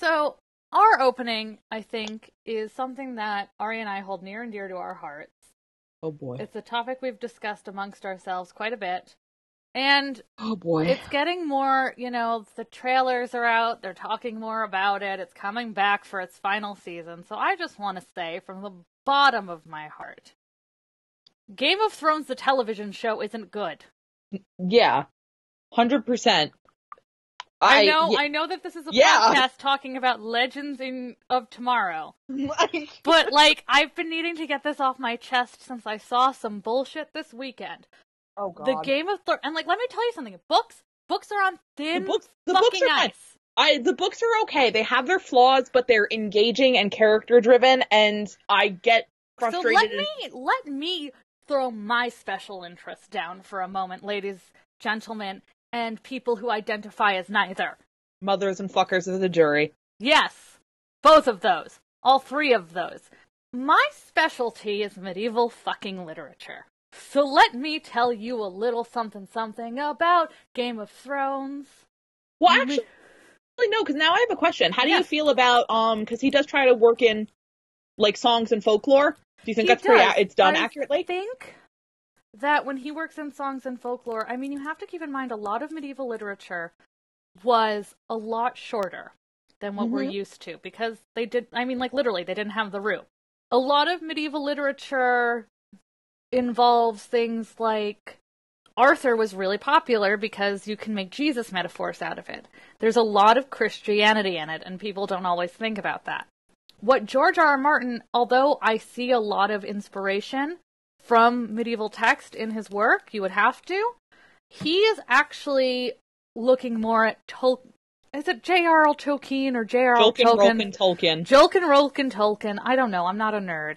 So our opening, I think, is something that Ari and I hold near and dear to our hearts. Oh boy. It's a topic we've discussed amongst ourselves quite a bit. And oh boy. it's getting more, you know, the trailers are out, they're talking more about it, it's coming back for its final season. So I just want to say from the bottom of my heart Game of Thrones, the television show, isn't good. Yeah. 100%. I, I know, I know that this is a yeah. podcast talking about legends in of tomorrow, but like I've been needing to get this off my chest since I saw some bullshit this weekend. Oh god. The Game of Thrones, and like, let me tell you something. Books, books are on thin. The books, the books are ice. I the books are okay. They have their flaws, but they're engaging and character driven, and I get frustrated. So let me let me throw my special interest down for a moment, ladies, gentlemen, and people who identify as neither. Mothers and fuckers of the jury. Yes, both of those. All three of those. My specialty is medieval fucking literature. So let me tell you a little something something about Game of Thrones. Well, actually, no, because now I have a question. How do yes. you feel about um? Because he does try to work in like songs and folklore. Do you think he that's does. pretty? It's done I accurately. I think that when he works in songs and folklore, I mean, you have to keep in mind a lot of medieval literature was a lot shorter than what mm-hmm. we're used to because they did. I mean, like literally, they didn't have the root. A lot of medieval literature involves things like Arthur was really popular because you can make Jesus metaphors out of it. There's a lot of Christianity in it, and people don't always think about that. What George R. R. Martin, although I see a lot of inspiration from medieval text in his work, you would have to, he is actually looking more at Tolkien. Is it J.R.R. Tolkien or J.R.R. Tolkien? Tolkien. Jolkin Rolkin Tolkien. I don't know. I'm not a nerd.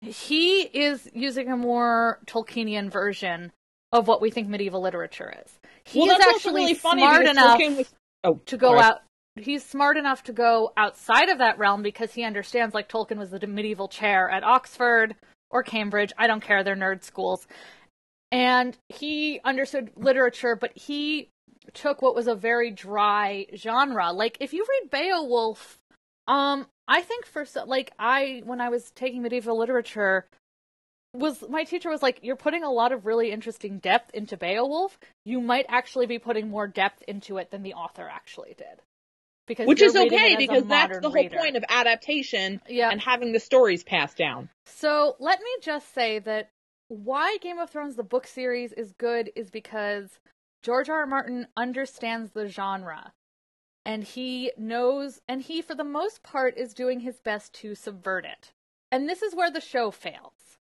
He is using a more Tolkienian version of what we think medieval literature is. He well, is actually really smart enough was... oh, to go out. He's smart enough to go outside of that realm because he understands, like Tolkien was the medieval chair at Oxford or Cambridge. I don't care; they're nerd schools. And he understood literature, but he took what was a very dry genre. Like if you read Beowulf, um, I think for like I when I was taking medieval literature was my teacher was like you're putting a lot of really interesting depth into Beowulf. You might actually be putting more depth into it than the author actually did. Because Which is okay because that's the whole reader. point of adaptation yeah. and having the stories passed down. So, let me just say that why Game of Thrones the book series is good is because George R. R. Martin understands the genre and he knows and he for the most part is doing his best to subvert it and this is where the show fails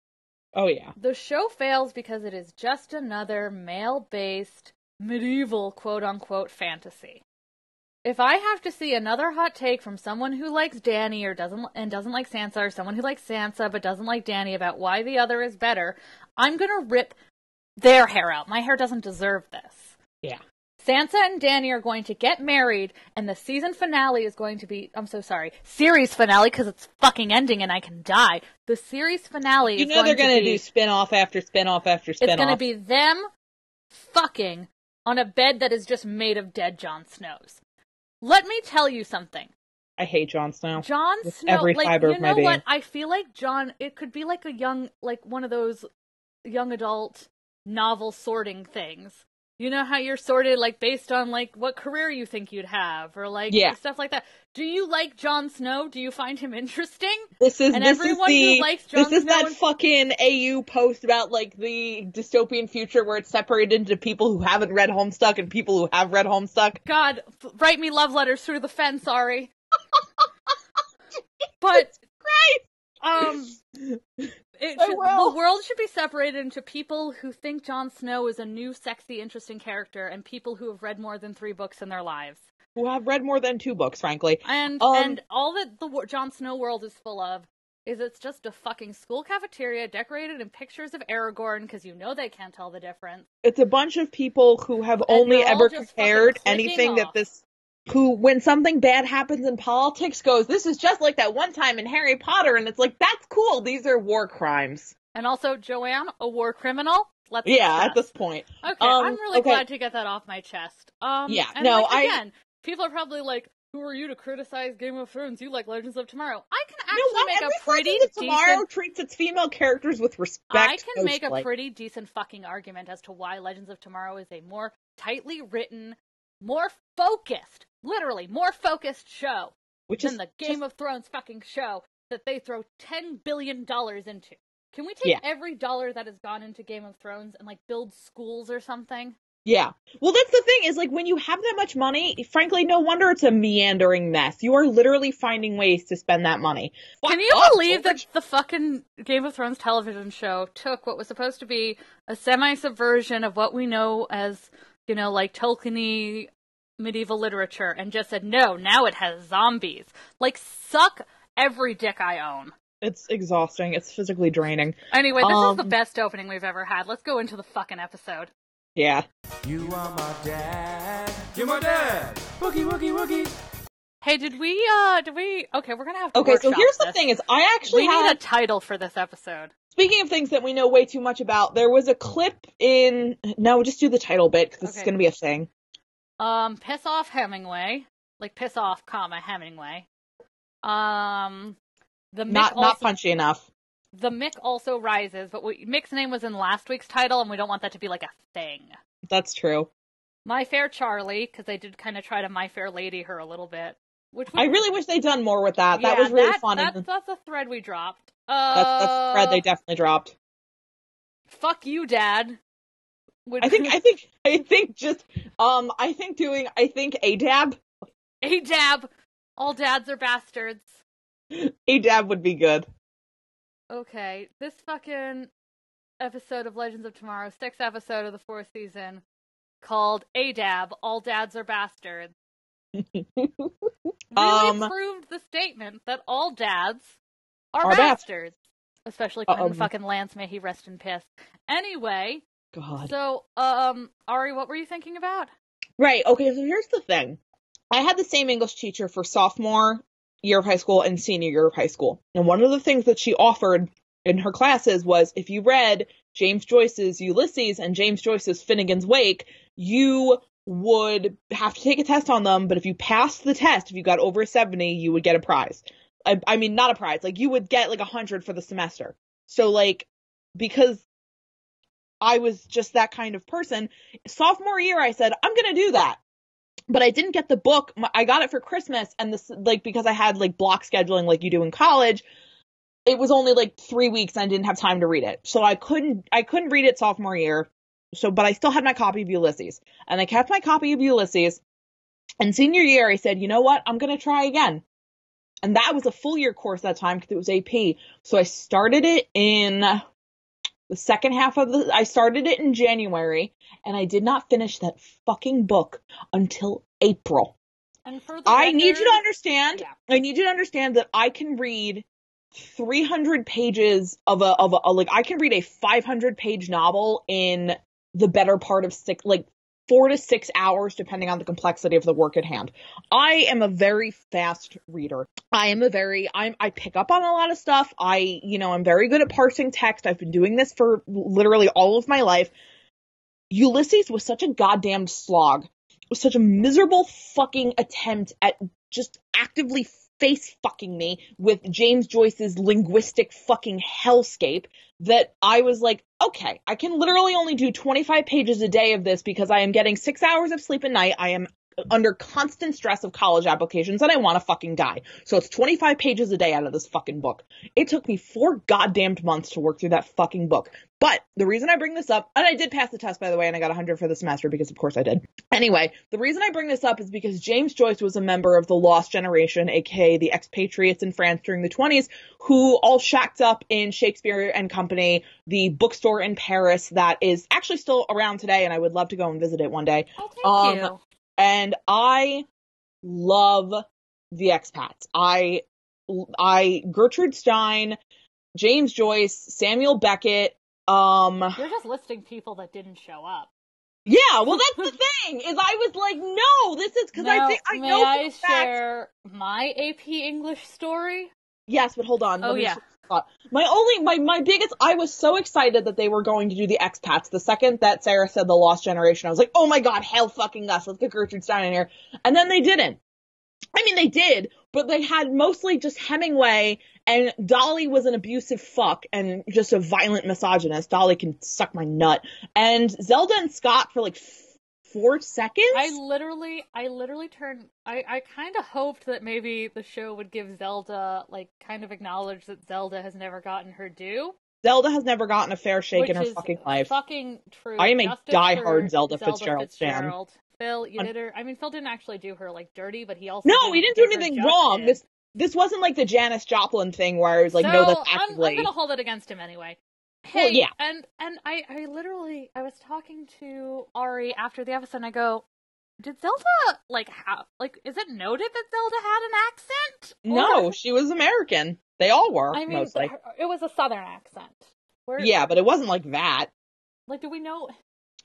oh yeah the show fails because it is just another male based medieval quote unquote fantasy if i have to see another hot take from someone who likes Danny or doesn't and doesn't like sansa or someone who likes sansa but doesn't like Danny about why the other is better i'm going to rip their hair out my hair doesn't deserve this yeah Sansa and Danny are going to get married, and the season finale is going to be. I'm so sorry. Series finale, because it's fucking ending and I can die. The series finale You know they're going to do spin off after spin off after spin-off. It's going to be them fucking on a bed that is just made of dead Jon Snows. Let me tell you something. I hate Jon Snow. Jon Snow, every like fiber you of know my what? being. I feel like Jon. It could be like a young, like one of those young adult novel sorting things you know how you're sorted like based on like what career you think you'd have or like yeah. stuff like that. Do you like Jon Snow? Do you find him interesting? This is and this everyone is the, who likes Jon This is Snow that and... fucking AU post about like the dystopian future where it's separated into people who haven't read Homestuck and people who have read Homestuck. God, write me love letters through the fence, sorry. but Christ. um it should, the world should be separated into people who think Jon Snow is a new, sexy, interesting character, and people who have read more than three books in their lives. Who have read more than two books, frankly. And um, and all that the Jon Snow world is full of is it's just a fucking school cafeteria decorated in pictures of Aragorn because you know they can't tell the difference. It's a bunch of people who have And only ever compared anything that this who when something bad happens in politics goes this is just like that one time in Harry Potter and it's like that's cool these are war crimes. And also, Joanne, a war criminal. Let's Yeah, discuss. at this point. Okay, Um, I'm really okay. glad to get that off my chest. Um, Yeah, and no, like, I- again, people are probably like, who are you to criticize Game of Thrones? You like Legends of Tomorrow. I can actually make At a pretty Legends of decent. Tomorrow treats its female characters with respect. I can make a mostly. pretty decent fucking argument as to why Legends of Tomorrow is a more tightly written, more focused, literally more focused show which than is the just- Game of Thrones fucking show that they throw ten billion dollars into. Can we take Yeah. every dollar that has gone into Game of Thrones and like build schools or something? Yeah. Well, that's the thing is like when you have that much money, frankly, no wonder it's a meandering mess. You are literally finding ways to spend that money. Can Fuck you off, believe George. that the fucking Game of Thrones television show took what was supposed to be a semi subversion of what we know as, you know, like Tolkien medieval literature and just said, no, now it has zombies. Like, suck every dick I own. It's exhausting. It's physically draining. Anyway, this is the Um, best opening we've ever had. Let's go into the fucking episode. Yeah. You are my dad. You're my dad. Wookie, wookie, wookie. Hey, did we, uh, did we, okay, we're gonna have to Okay, so workshop here's the thing is I actually We need a title for this episode. speaking of things that we know way too much about, there was a clip in no, just do the title bit because this Okay. going to be a thing. Um, piss off Hemingway, like piss off, comma Hemingway. Um, the Mick Not also, not punchy enough. The Mick also rises, but we, Mick's name was in last week's title, and we don't want that to be like a thing. That's true. My Fair Charlie, because they did kind of try to My Fair Lady her a little bit. Which we, I really wish they'd done more with that. that was really that- fun. That's, that's a thread we dropped. Uh, that's that's the thread they definitely dropped. fuck you, Dad. Would- I think I think I think just um I think doing I think a dab a dab. All dads are bastards. a dab would be good. Okay, this fucking episode of Legends of Tomorrow, sixth episode of the fourth season, called ADAB, All Dads Are Bastards, really Um, proved the statement that all dads are, Are bas- bastards. Especially when Um, fucking Lance, may he rest in piss. Anyway, God. so, um, Ari, what were you thinking about? Right. Okay. So here's the thing. I had the same English teacher for sophomore year of high school and senior year of high school. And one of the things that she offered in her classes was if you read James Joyce's Ulysses and James Joyce's Finnegan's Wake, you would have to take a test on them. But if you passed the test, if you got over 70, you would get a prize. I, I mean, not a prize. Like you would get like a hundred for the semester. So like, because I was just that kind of person, sophomore year, I said, I'm going to do that. But I didn't get the book. I got it for Christmas and this, like, because I had like block scheduling like you do in college, it was only like three weeks and I didn't have time to read it. So I couldn't, I couldn't read it sophomore year. So, but I still had my copy of Ulysses and I kept my copy of Ulysses. And senior year, I said, you know what? I'm going to try again. And that was a full year course that time because it was AP. So I started it in the second half of the, I started it in January and I did not finish that fucking book until April. And for the I need you to understand, Yeah. I need you to understand that I can read 300 pages of a, of a, a- like, I can read a 500 page novel in the better part of six, like, four to six hours, depending on the complexity of the work at hand. I am a very fast reader. I am a very, I'm, I pick up on a lot of stuff. I, you know, I'm very good at parsing text. I've been doing this for literally all of my life. Ulysses was such a goddamn slog. It was such a miserable fucking attempt at just actively face fucking me with James Joyce's linguistic fucking hellscape that I was like, okay, I can literally only do 25 pages a day of this because I am getting six hours of sleep a night. I am under constant stress of college applications and I want to fucking die. So it's 25 pages a day out of this fucking book. It took me four goddamned months to work through that fucking book. But the reason I bring this up, and I did pass the test by the way, and I got 100 for the semester because of course I did. Anyway, the reason I bring this up is because James Joyce was a member of the Lost Generation, aka the expatriates in France during the 20s, who all shacked up in Shakespeare and Company, the bookstore in Paris that is actually still around today, and I would love to go and visit it one day. Oh, thank Um, you. And I love the expats. I, I, Gertrude Stein, James Joyce, Samuel Beckett, um, You're just listing people that didn't show up. yeah, well that's the thing, is I was like, no, this is, cause I think, I may know I for a fact- share my AP English story? Yes, but hold on. Oh, let me yeah. just- thought. My only, my, my biggest, I was so excited that they were going to do the expats. The second that Sarah said the lost generation, I was like, oh my god, hell fucking us. Let's get Gertrude Stein in here. And then they didn't. I mean, they did, but they had mostly just Hemingway, and Dolly was an abusive fuck and just a violent misogynist. Dolly can suck my nut. And Zelda and Scott for like four seconds. I literally, I literally turned. I, I kind of hoped that maybe the show would give Zelda, like, kind of acknowledge that Zelda has never gotten her due. Zelda has never gotten a fair shake in her fucking life. Fucking true. I am a diehard for Zelda Fitzgerald fan. Fitzgerald. Phil, you Un- did her. I mean, Phil didn't actually do her like dirty, but he also No, he didn't do anything wrong. This this wasn't like the Janis Joplin thing where I was like, so no, that's I'm, actively. I'm gonna hold it against him anyway. Well, Hey, yeah. and and I I literally I was talking to Ari after the episode. and I go, did Zelda like have like is it noted that Zelda had an accent? No, Or- she was American. They all were I mean mostly. it was a southern accent. Where, Yeah, but it wasn't like that. like do we know?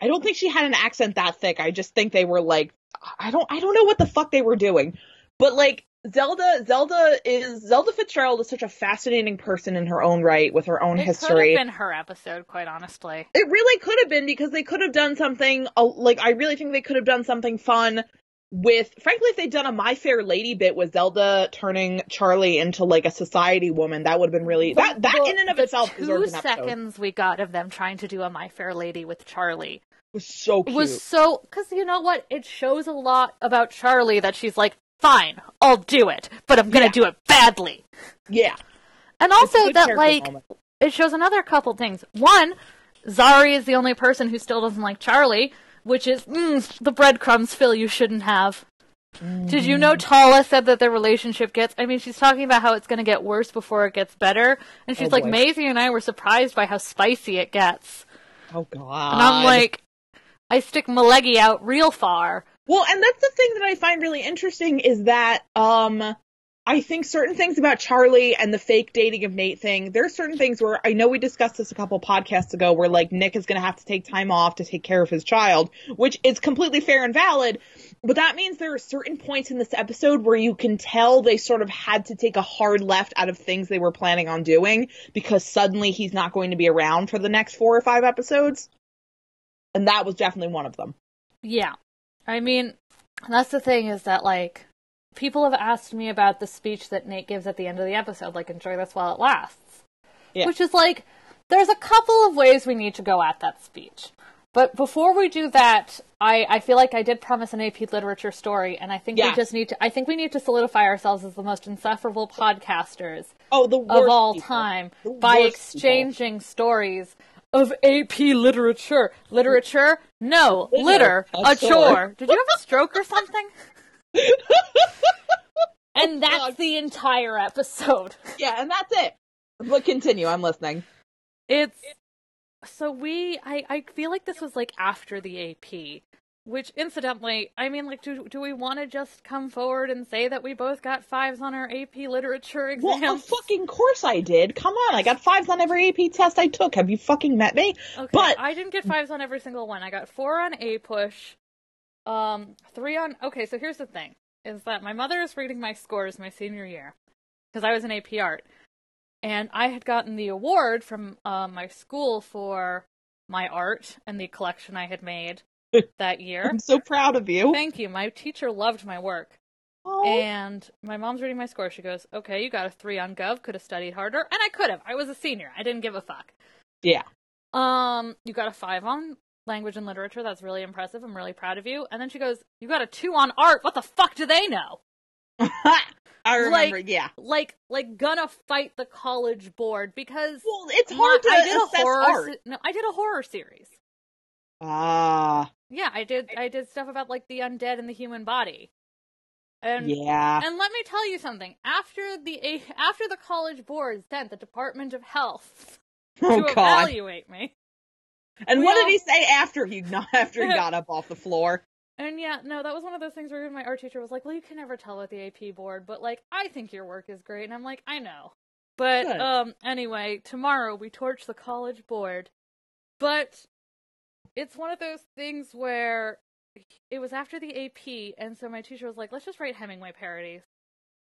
I don't think she had an accent that thick. I just think they were like I don't I don't know what the fuck they were doing. But like Zelda Zelda is Zelda Fitzgerald is such a fascinating person in her own right with her own It could history. have been her episode, quite honestly. It really could have been because they could have done something like I really think they could have done something fun with frankly if they'd done a My Fair Lady bit with Zelda turning Charlie into like a society woman that would have been really that that The- in and of the itself two seconds we got of them trying to do a My Fair Lady with Charlie was so cute. was so because you know what it shows a lot about Charlie that she's like fine I'll do it but I'm gonna Yeah. do it badly yeah. and also that like moment. it shows another couple things one Zari is the only person who still doesn't like Charlie which is mm, the breadcrumbs Phil you shouldn't have did you know Tala said that their relationship gets? I mean, she's talking about how it's going to get worse before it gets better, and she's Oh, like, boy. Maisie and I were surprised by how spicy it gets, Oh god. and I'm like, I stick my leggy out real far. Well, and that's the thing that I find really interesting is that um I think certain things about Charlie and the fake dating of Nate thing, there are certain things where I know we discussed this a couple podcasts ago where like Nick is going to have to take time off to take care of his child, which is completely fair and valid, but that means there are certain points in this episode where you can tell they sort of had to take a hard left out of things they were planning on doing because suddenly he's not going to be around for the next 4 or 5 episodes. And that was definitely one of them. Yeah, I mean, that's the thing is that like people have asked me about the speech that Nate gives at the end of the episode, like enjoy this while it lasts, Yeah. which is like there's a couple of ways we need to go at that speech. But before we do that, I, I feel like I did promise an AP literature story, and I think we just need to. I think we need to solidify ourselves as the most insufferable podcasters Oh, the of all people. time The by exchanging stories of AP literature. Literature? No. Litter. A A chore. chore. Did you have a stroke or something? and oh, that's God. the entire episode. Yeah, and that's it. But continue, I'm listening. It's so we I I feel like this was like after the AP, which incidentally, I mean like do do we want to just come forward and say that we both got fives on our AP literature exams? Well, of fucking course I did. Come on, I got fives on every AP test I took. Have you fucking met me? Okay, But- I didn't get fives on every single one. I got four on A push, um, three on. Okay, so here's the thing: is that my mother is reading my scores my senior year because I was in AP art, and I had gotten the award from uh, my school for my art and the collection I had made that year. I'm so proud of you. Thank you. My teacher loved my work. Oh, And my mom's reading my score. She goes, "Okay, you got a three on Gov. Could have studied harder, and I could have. I was a senior. I didn't give a fuck." yeah. Um, you got a five on language and literature. That's really impressive. I'm really proud of you. And then she goes, "You got a two on art. What the fuck do they know? I remember, Like- yeah. Like, like gonna fight the college board because Well, it's my- hard to I did a horror. art. se- no, I did a horror series. Ah, Yeah, I did. I did stuff about like the undead and the human body. And yeah. and let me tell you something. After the after the college board sent the Department of Health Oh to god. evaluate me, And what all- did he say after he not after he got up off the floor? And yeah, no, that was one of those things where my art teacher was like, "Well, you can never tell with the AP board, but like, I think your work is great." And I'm like, "I know." But Good. um anyway, tomorrow we torch the college board. But it's one of those things where it was after the AP and so my teacher was like, "Let's just write Hemingway parodies."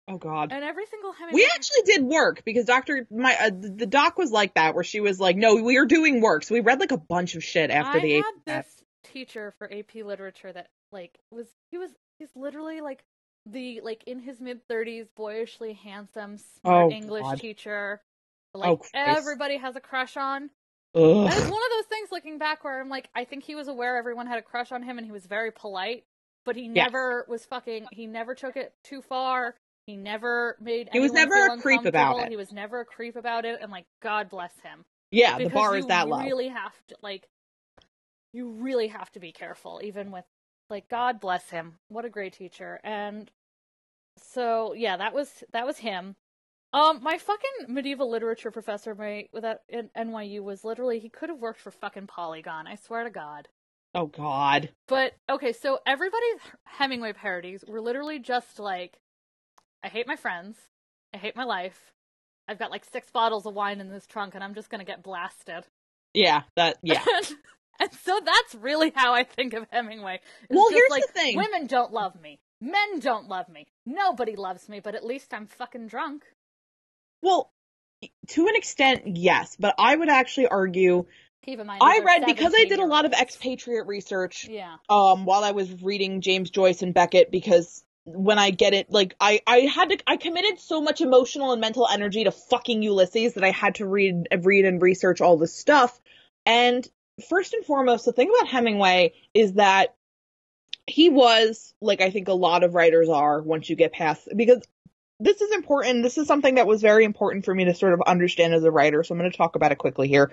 Oh god. And every single Hemingway We actually did work because Doctor my uh, the doc was like that where she was like, "No, we are doing work." So we read like a bunch of shit after I the had AP this teacher for AP literature that like was he was he's literally like the like in his mid thirties, boyishly handsome, smart Oh, English God. teacher. Oh, Like Christ. everybody has a crush on. And it's one of those things looking back where I'm like, I think he was aware everyone had a crush on him and he was very polite, but he never was fucking he never took it too far. He never made He was never a creep about it. He was never a creep about it and like God bless him. Yeah, the bar is that low. really have to like you really have to be careful even with like God bless him. What a great teacher. And so yeah, that was that was him. Um, my fucking medieval literature professor my in NYU was literally he could have worked for fucking Polygon. I swear to God. Oh God. But okay, so everybody's Hemingway parodies were literally just like, I hate my friends, I hate my life. I've got like six bottles of wine in this trunk, and I'm just gonna get blasted. Yeah, that yeah. and so that's really how I think of Hemingway. It's Well, just here's like, the thing. Women don't love me. Men don't love me. Nobody loves me, but at least I'm fucking drunk. Well, to an extent, yes, but I would actually argue Keep in mind, I read because I did a lot of expatriate research Yeah. um while I was reading James Joyce and Beckett because when I get it like I I had to I committed so much emotional and mental energy to fucking Ulysses that I had to read read and research all this stuff and first and foremost the thing about Hemingway is that he was like I think a lot of writers are once you get past because this is important. This is something that was very important for me to sort of understand as a writer so I'm going to talk about it quickly here.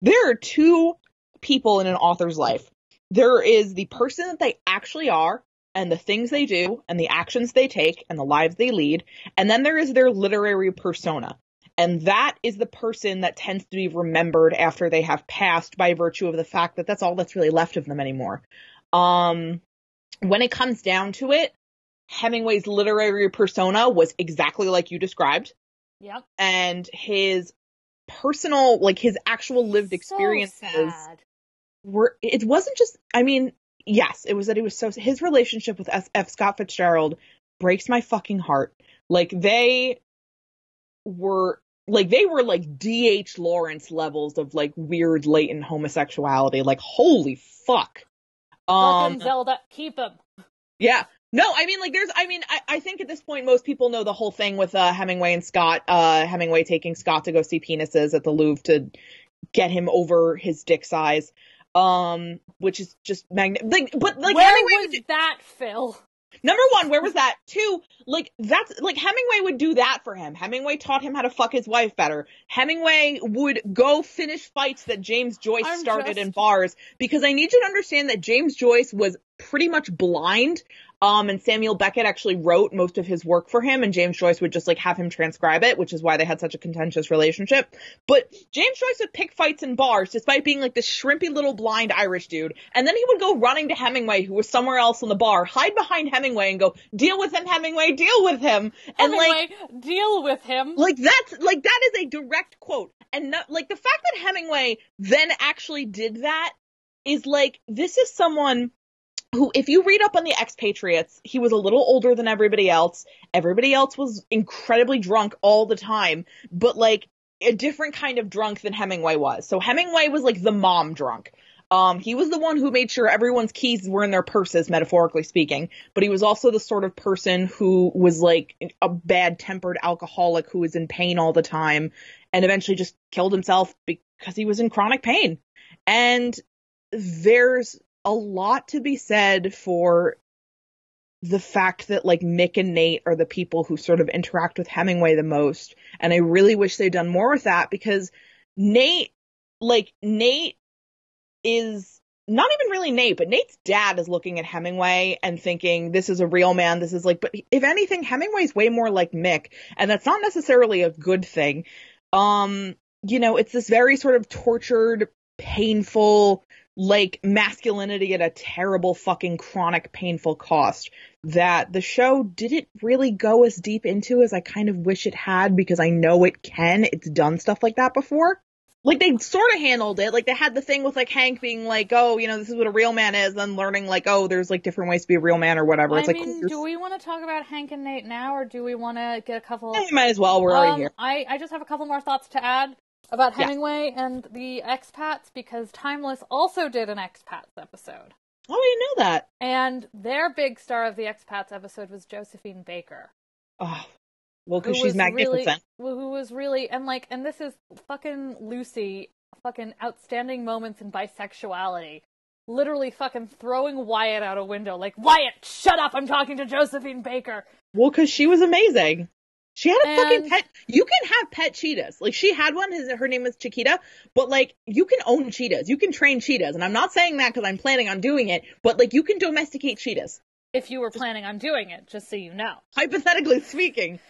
There are two people in an author's life. There is the person that they actually are and the things they do and the actions they take and the lives they lead and then there is their literary persona. And that is the person that tends to be remembered after they have passed by virtue of the fact that that's all that's really left of them anymore. Um when it comes down to it hemingway's literary persona was exactly like you described Yep. and his personal like his actual lived experiences So were it wasn't just I mean, yes, it was that he was so his relationship with F. Scott Fitzgerald breaks my fucking heart. Like they were like they were like D.H. Lawrence levels of like weird latent homosexuality. Like holy fuck. Um fucking Zelda, keep him. yeah. No, I mean like there's I mean I, I think at this point most people know the whole thing with uh Hemingway and Scott, uh Hemingway taking Scott to go see penises at the Louvre to get him over his dick size. Um which is just magnificent. like but like Where Hemingway was that, Phil? number one, where was that? Two, like that's like Hemingway would do that for him. Hemingway taught him how to fuck his wife better. Hemingway would go finish fights that James Joyce I'm started in bars because I need you to understand that James Joyce was pretty much blind. Um, and Samuel Beckett actually wrote most of his work for him, and James Joyce would just like have him transcribe it, which is why they had such a contentious relationship. But James Joyce would pick fights in bars despite being like this shrimpy little blind Irish dude, and then he would go running to Hemingway, who was somewhere else in the bar, hide behind Hemingway, and go, "Deal with him, Hemingway, deal with him." And like, deal with him. like that's like that is a direct quote and no, like the fact that hemingway then actually did that is like this is someone who if you read up on the expatriates he was a little older than everybody else everybody else was incredibly drunk all the time but like a different kind of drunk than hemingway was so hemingway was like the mom drunk um, he was the one who made sure everyone's keys were in their purses, metaphorically speaking. But he was also the sort of person who was like a bad tempered alcoholic who was in pain all the time and eventually just killed himself because he was in chronic pain. And there's a lot to be said for the fact that like Mick and Nate are the people who sort of interact with Hemingway the most. And I really wish they'd done more with that because Nate, like, Nate is not even really Nate, but Nate's dad is looking at Hemingway and thinking, this is a real man. This is like, but if anything, Hemingway's way more like Mick. And that's not necessarily a good thing. Um, you know, it's this very sort of tortured, painful, like masculinity at a terrible fucking chronic painful cost that the show didn't really go as deep into as I kind of wish it had because I know it can. It's done stuff like that before. Like they sort of handled it. Like they had the thing with like Hank being like, "Oh, you know, this is what a real man is," and learning like, "Oh, there's like different ways to be a real man or whatever." It's I like, mean, cool, do we want to talk about Hank and Nate now, or do we want to get a couple? you might as well. We're already Um, here. I, I just have a couple more thoughts to add about Yeah. Hemingway and the expats because Timeless also did an expats episode. Oh, I didn't know that. And their big star of the expats episode was Josephine Baker. Oh, well, because she's magnificent. Really, who was really and like and this is fucking Lucy, fucking outstanding moments in bisexuality. Literally fucking throwing Wyatt out a window, like Wyatt, shut up! I'm talking to Josephine Baker. Well, because she was amazing. She had a fucking pet. You can have pet cheetahs. Like she had one. His her name was Chiquita. But like you can own cheetahs. You can train cheetahs. And I'm not saying that because I'm planning on doing it. But like you can domesticate cheetahs. If you were planning on doing it, just so you know. Hypothetically speaking.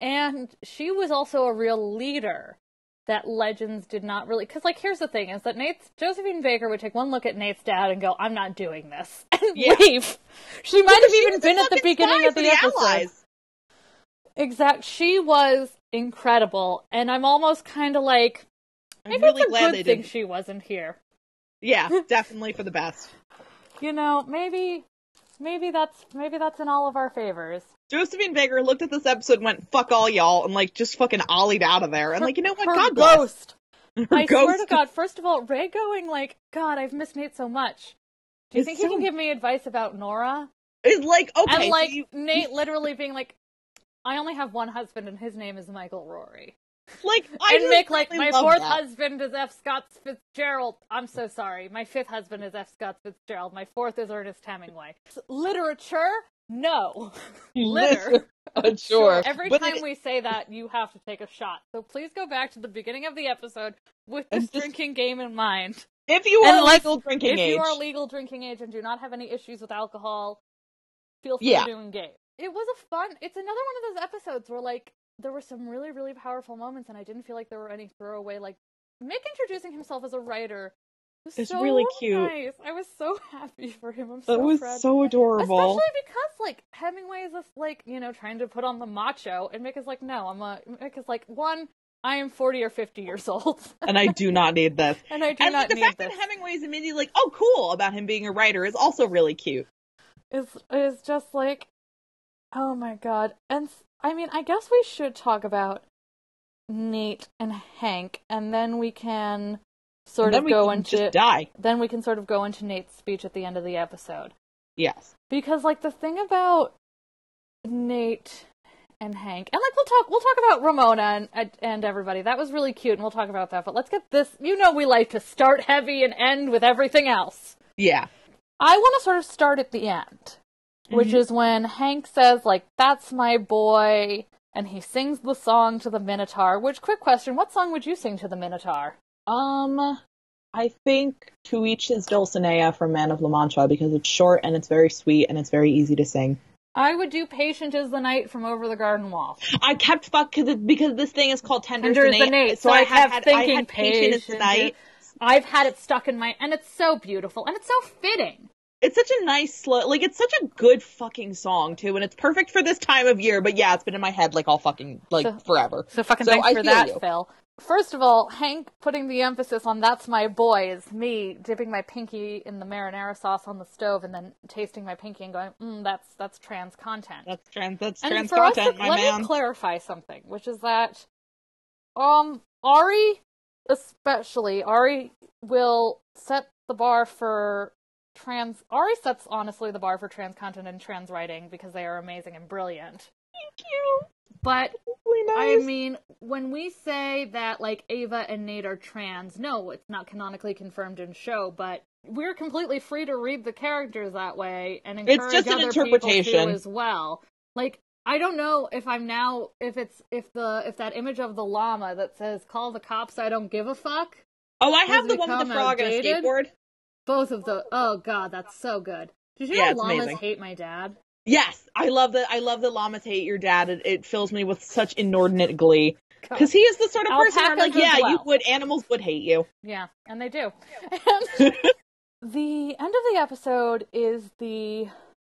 And she was also a real leader that Legends did not really. Because, like, here's the thing: is that Nate's Josephine Baker would take one look at Nate's dad and go, "I'm not doing this," and Yeah. leave. She might Because have even been at the beginning of for the, episode. Allies. Exact. She was incredible, and I'm almost kind of like, I'm maybe really it's a glad good thing didn't. she wasn't here. Yeah, definitely for the best. You know, maybe, maybe that's maybe that's in all of our favors. Josephine Baker looked at this episode and went, fuck all y'all, and like just fucking ollied out of there. And like, you know what? Her God bless. ghost. Her I swear to ghost. God, first of all, Ray going like, God, I've missed Nate so much. Do you It's think he can give me advice about Nora? It's like, okay, and so like you- Nate literally being like, I only have one husband and his name is Michael Rory. like, I and Mick like, really my fourth that. husband is F. Scott Fitzgerald. I'm so sorry. My fifth husband is F. Scott Fitzgerald. My fourth is Ernest Hemingway. Literature? No. Litter. Uh, sure. Every But time it- we say that, you have to take a shot. So please go back to the beginning of the episode with this just- drinking game in mind. If you are legal drinking if age, you are legal drinking age and do not have any issues with alcohol, feel free Yeah. to engage. It was a fun. It's another one of those episodes where like there were some really really powerful moments, and I didn't feel like there were any throwaway like Mick introducing himself as a writer. Was It's so really cute. Nice. I was so happy for him. I'm so that was proud. so adorable. Especially because like Hemingway is this, like you know trying to put on the macho, and Mick is like, no, I'm a Mick is like one. I am forty or fifty years old, and I do not need this. and I do and not like the need fact this. that Hemingway's immediately like, "Oh, cool," about him being a writer is also really cute. is is just like oh my god and I mean i guess we should talk about nate and hank and then we can sort of we go can into die. then we can sort of go into nate's speech at the end of the episode Yes. because like the thing about nate and hank and like we'll talk we'll talk about ramona and- and everybody that was really cute and we'll talk about that but let's get this you know we like to start heavy and end with everything else Yeah. I want to sort of start at the end, which Mhm. is when Hank says, like, that's my boy, and he sings the song to the Minotaur. Which, quick question, what song would you sing to the Minotaur? Um, I think "To Each His Dulcinea" from Man of La Mancha because it's short and it's very sweet and it's very easy to sing. I would do Patient as the Night from Over the Garden Wall. I kept fuck because because this thing is called Tender, Tender as the Night, so so I, I had, thinking I had patient as the night. I've had it stuck in my, and it's so beautiful, and it's so fitting. It's such a nice slow, like it's such a good fucking song too, and it's perfect for this time of year. But yeah, it's been in my head like all fucking like So- forever. So fucking So thanks I for that, you. Phil. First of all, Hank putting the emphasis on "That's my boy" is me dipping my pinky in the marinara sauce on the stove and then tasting my pinky and going, mm, "That's that's trans content." That's trans. That's and trans for us, content, to- my let man. me clarify something, which is that, um, Ari, especially Ari, will set the bar for trans. Ari sets honestly the bar for trans content and trans writing because they are amazing and brilliant. Thank you. But Really I mean, when we say that like Ava and Nate are trans, no, it's not canonically confirmed in show, but we're completely free to read the characters that way and It's encourage just an other people interpretation. to as well. Like I don't know if I'm now if it's if the if that image of the llama that says "Call the cops, I don't give a fuck." oh, I have the one with the become frog and a skateboard. Both of the oh god, that's so good. Did you Yeah, know llamas amazing. hate my dad? Yes, I love that. I love that llamas hate your dad. It, it fills me with such inordinate glee because he is the sort of person I'm like, yeah, you would. Animals would hate you. Yeah, and they do. And the end of the episode is the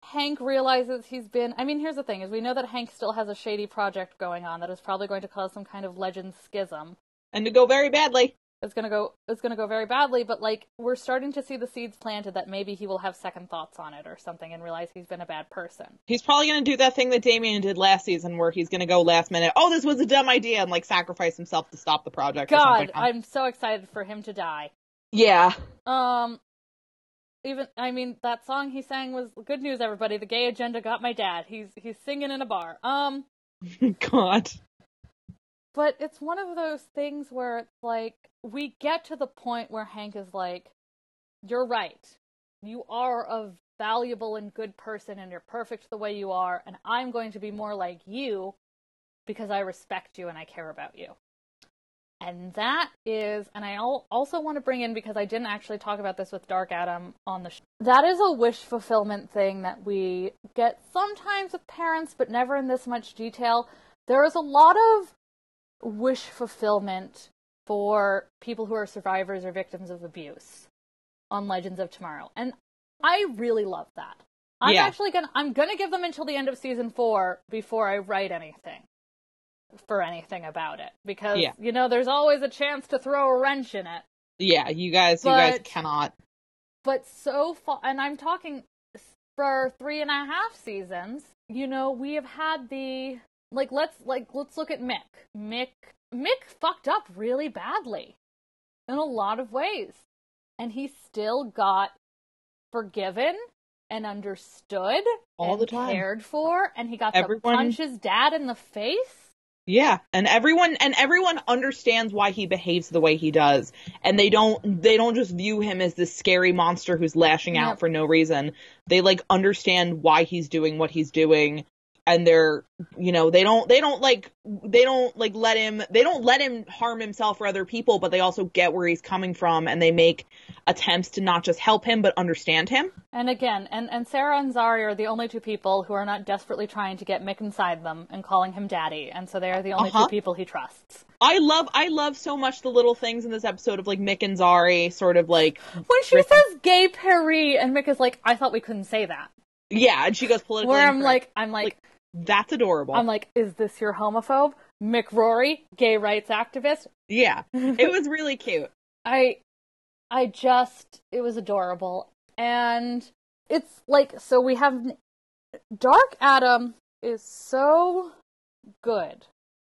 Hank realizes he's been. I mean, here's the thing: is we know that Hank still has a shady project going on that is probably going to cause some kind of legend schism. and to go very badly. It's gonna go. It's gonna go very badly. But like, we're starting to see the seeds planted that maybe he will have second thoughts on it or something and realize he's been a bad person. He's probably going to do that thing that Damien did last season where he's going to go last minute, oh, this was a dumb idea, and like sacrifice himself to stop the project. God, something. I'm so excited for him to die. Yeah. Um, even I mean that song he sang was good news everybody. The gay agenda got my dad. He's he's singing in a bar. Um God. But it's one of those things where it's like we get to the point where Hank is like you're right. You are a valuable and good person and you're perfect the way you are and I'm going to be more like you because I respect you and I care about you. And that is, and I also want to bring in because I didn't actually talk about this with Darhkatom on the show. That is a wish fulfillment thing that we get sometimes with parents, but never in this much detail. There is a lot of wish fulfillment for people who are survivors or victims of abuse on Legends of Tomorrow. And I really love that. I'm yeah. actually gonna I'm gonna give them until the end of season four before I write anything for anything about it because yeah. you know there's always a chance to throw a wrench in it. Yeah, you guys, but, you guys cannot. But so far, and I'm talking for three and a half seasons. You know, we have had the like let's like let's look at Mick. Mick Mick fucked up really badly in a lot of ways, and he still got forgiven and understood all and the time, cared for, and he got Everyone... to punch his dad in the face. Yeah, and everyone and everyone understands why he behaves the way he does, and they don't they don't just view him as this scary monster who's lashing out for no reason. They like understand why he's doing what he's doing, and they're you know they don't they don't like they don't like let him they don't let him harm himself or other people, but they also get where he's coming from, and they make attempts to not just help him but understand him. And again, and, and Sarah and Zari are the only two people who are not desperately trying to get Mick inside them and calling him daddy, and so they are the only uh-huh. two people he trusts. I love I love so much the little things in this episode of like Mick and Zari sort of like when she says gay Perry and Mick is like, I thought we couldn't say that. Yeah, and she goes politically. Where I'm like, I'm like, like, that's adorable. I'm like, is this your homophobe? Mick Rory, gay rights activist. Yeah, it was really cute. I I just, it was adorable. And it's like, so we have Darhkatom is so good.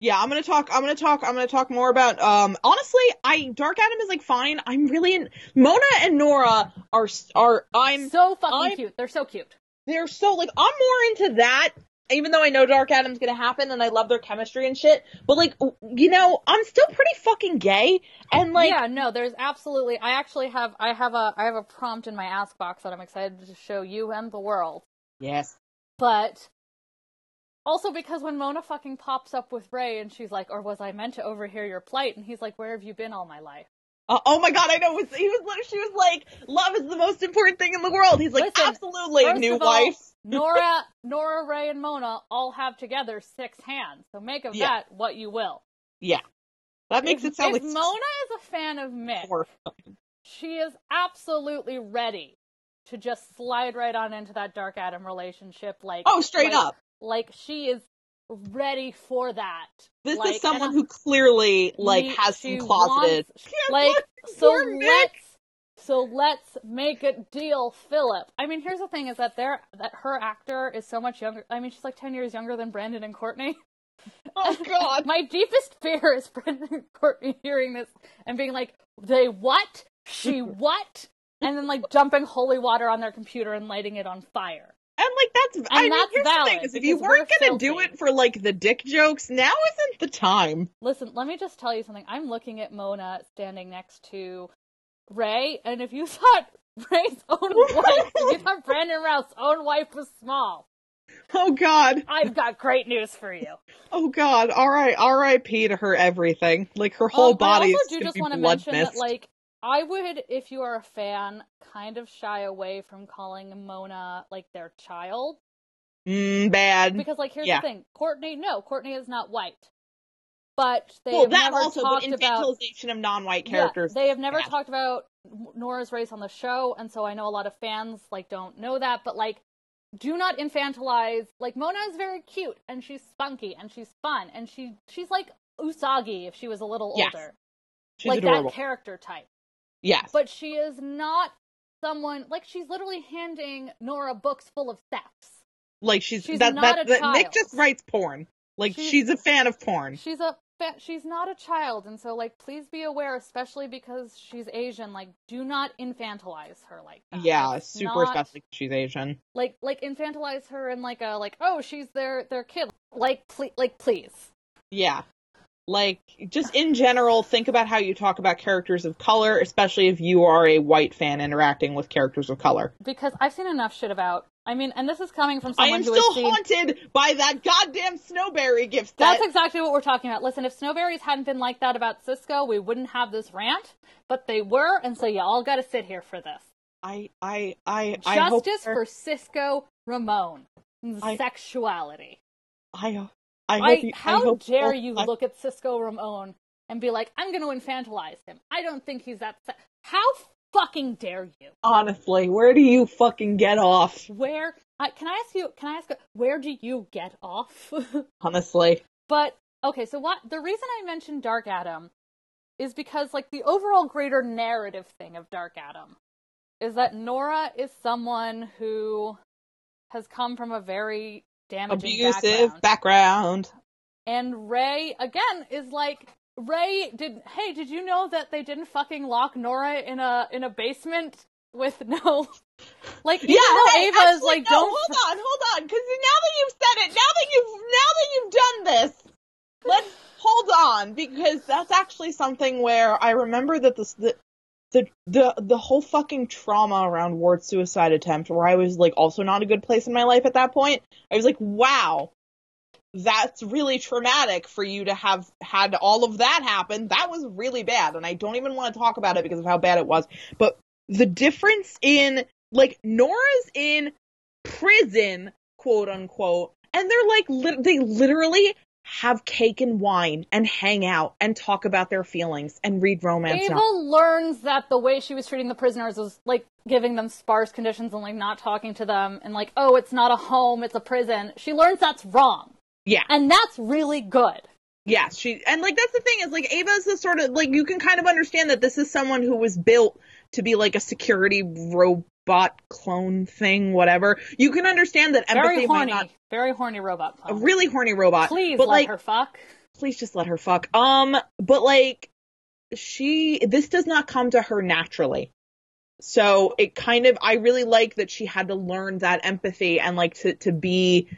Yeah, I'm gonna talk. I'm gonna talk. I'm gonna talk more about. Um, honestly, I Darhkatom is like fine. I'm really in. Mona and Nora are are. I'm so fucking I'm, cute. They're so cute. They're so like I'm more into that even though I know Darhkatom's gonna happen and I love their chemistry and shit, but like, you know, I'm still pretty fucking gay and like. Yeah, no, there's absolutely. I actually have, I have a, I have a prompt in my ask box that I'm excited to show you and the world. Yes. But also because when Mona fucking pops up with Ray and she's like, or was I meant to overhear your plight? And he's like, where have you been all my life? Uh, oh my god, I know. He was. She was like, "Love is the most important thing in the world." He's like, Listen, "Absolutely, new wife." Nora, Nora, Ray, and Mona all have together six hands. So make of yeah. that what you will. Yeah, that makes if, it sound if like Mona is a fan of Mick. She is absolutely ready to just slide right on into that Darhkatom relationship. Like, oh, straight like, up. Like she is ready for that. This like, is someone who clearly like has some closeted. Wants, like so let's so let's make a deal, Philip. I mean, here's the thing: is that there that her actor is so much younger. I mean, she's like ten years younger than Brandon and Courtney. Oh God! My deepest fear is Brandon and Courtney hearing this and being like, "They what? She what?" and then like dumping holy water on their computer and lighting it on fire. And like that's and I mean, here's the thing is if you weren't gonna filthy. do it for like the dick jokes, now isn't the time. Listen, let me just tell you something. I'm looking at Mona standing next to Ray, and if you thought Ray's own wife, if you thought Brandon Routh's own wife was small, Oh God! I've got great news for you. Oh God! All right, R.I.P. to her everything. Like her whole um, body. I also do just want to mention mist. that, like, I would, if you are a fan, kind of shy away from calling Mona like their child. Mm, bad. Because, like, here's yeah. the thing: Courtney, no, Courtney is not white. But they well, have that never also, talked but infantilization about, of non-white characters. Yeah, they have never bad. talked about Nora's race on the show, and so I know a lot of fans like don't know that. But like, do not infantilize. Like Mona is very cute, and she's spunky, and she's fun, and she she's like Usagi if she was a little yes. older. She's like adorable. that character type. Yes. But she is not someone like she's literally handing Nora books full of sex. Like she's, she's that, not that, a that, child. Mick just writes porn. Like She's- she's a fan of porn. She's a fa- she's not a child, and so like please be aware, especially because she's Asian. Like, do not infantilize her like that. Yeah, It's super not- especially she's Asian. Like like infantilize her and like a like oh she's their their kid. Like please like please. Yeah. Like, just in general, think about how you talk about characters of color, especially if you are a white fan interacting with characters of color. Because I've seen enough shit about. I mean, and this is coming from someone I am who still seen. haunted by that goddamn Snowbarry gift set. That's exactly what we're talking about. Listen, if Snowbarries hadn't been like that about Cisco, we wouldn't have this rant. But they were, and so you all got to sit here for this. I, I, I, I Justice for Cisco Ramon. I- Sexuality. I, I I, you, I how hope dare oh, you I- look at Cisco Ramon and be like, I'm going to infantilize him. I don't think he's that. Se-. How fucking dare you? honestly, where do you fucking get off? Where? I, can I ask you? Can I ask? Where do you get off? Honestly. But okay, so what the reason I mentioned Darhkatom is because like the overall greater narrative thing of Darhkatom is that Nora is someone who has come from a very damaging Abusive background. background. and Ray again is like Ray did hey, did you know that they didn't fucking lock Nora in a in a basement with no like even yeah, though Ava actually, is like no, don't hold on, hold on, because now that you've said it, now that you've now that you've done this, let's hold on because that's actually something where I remember that this the the the the whole fucking trauma around Ward's suicide attempt, where I was like also not a good place in my life at that point. I was like, wow. That's really traumatic for you to have had all of that happen. That was really bad, and I don't even want to talk about it because of how bad it was. But the difference in like Nora's in prison, quote unquote, and they're like lit- they literally have cake and wine and hang out and talk about their feelings and read romance Ava novels. learns that the way she was treating the prisoners was like giving them sparse conditions and like not talking to them and like, oh, it's not a home, it's a prison. She learns that's wrong. Yeah. And that's really good. Yes, she and like that's the thing is like Ava's the sort of like you can kind of understand that this is someone who was built to be like a security robot clone thing, whatever. You can understand that empathy Very might horny. not Very horny robot. a really horny robot. Please but let like her fuck. please just let her fuck. Um, but like, she, this does not come to her naturally. So it kind of, I really like that she had to learn that empathy and like to, to be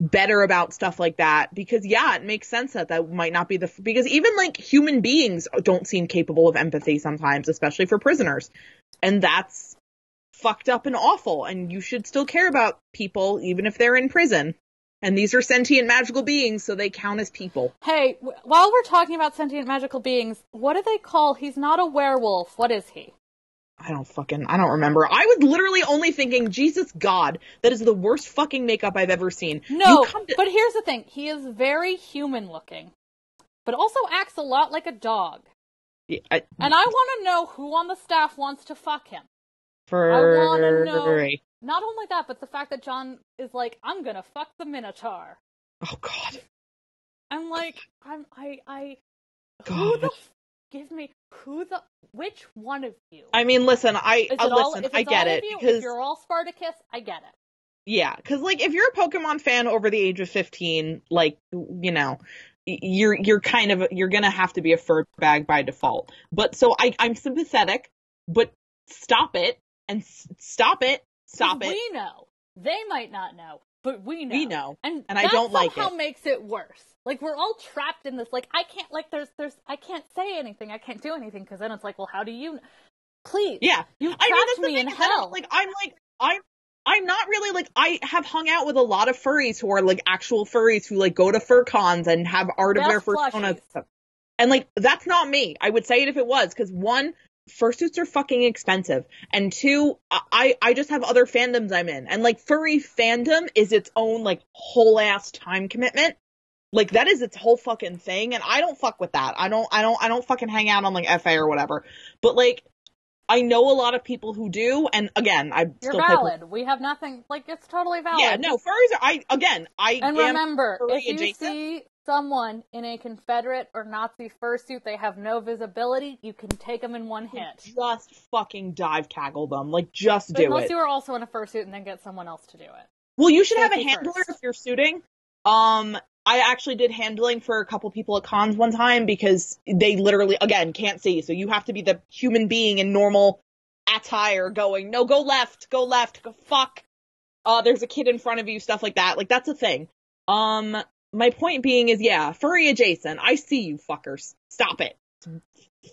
better about stuff like that because yeah, it makes sense that that might not be the, because even like human beings don't seem capable of empathy sometimes, especially for prisoners. And that's fucked up and awful. And you should still care about people even if they're in prison. And these are sentient magical beings, so they count as people. Hey, w- while we're talking about sentient magical beings, what do they call? He's not a werewolf. What is he? I don't fucking I don't remember. I was literally only thinking, Jesus God, that is the worst fucking makeup I've ever seen. No, to- but here's the thing. He is very human looking, but also acts a lot like a dog. Yeah, I- And I want to know who on the staff wants to fuck him. For wanna know- Not only that, but the fact that John is like, I'm gonna fuck the Minotaur. Oh God. I'm like, I'm, I, I, who the, God. f- give me, who the, which one of you? I mean, listen, I Is it uh, all, listen, if I get all it of you, because if you're all Spartacus, I get it. yeah, because like if you're a Pokemon fan over the age of fifteen, like you know, y- you're you're kind of you're gonna have to be a fur bag by default. But so I I'm sympathetic, but stop it and s- stop it, Stop it. We know. They might not know, but we know. We know. And, And I don't like somehow it. makes it worse. Like we're all trapped in this. Like I can't. Like there's there's I can't say anything. I can't do anything because then it's like, well, how do you? Please. Yeah. You I mean, trapped that's the me in I hell. Like, I'm like, I'm, I'm not really like, I have hung out with a lot of furries who are like actual furries who like go to fur cons and have art of their Best plushies. and stuff. And like, that's not me. I would say it if it was, because one, fursuits are fucking expensive, and two, I, I just have other fandoms I'm in, and like furry fandom is its own like whole ass time commitment. Like that is its whole fucking thing, and I don't fuck with that. I don't, I don't, I don't fucking hang out on like FA or whatever. But like, I know a lot of people who do, and again, I You're still play- valid. We have nothing. Like it's totally valid. Yeah, no, furries are. I again, I And remember, if you adjacent. see someone in a Confederate or Nazi fursuit, they have no visibility. You can take them in one hit. just fucking dive tackle them. Like, just do it. Unless you are also in a fursuit and then get someone else to do it. Well, you should have a handler first. if you're suiting. Um, I actually did handling for a couple people at cons one time because they literally, again, can't see. So you have to be the human being in normal attire going, no, go left, go left, go fuck. Uh, there's a kid in front of you, stuff like that. Like, that's a thing. Um, my point being is, yeah, furry adjacent. I see you fuckers. Stop it.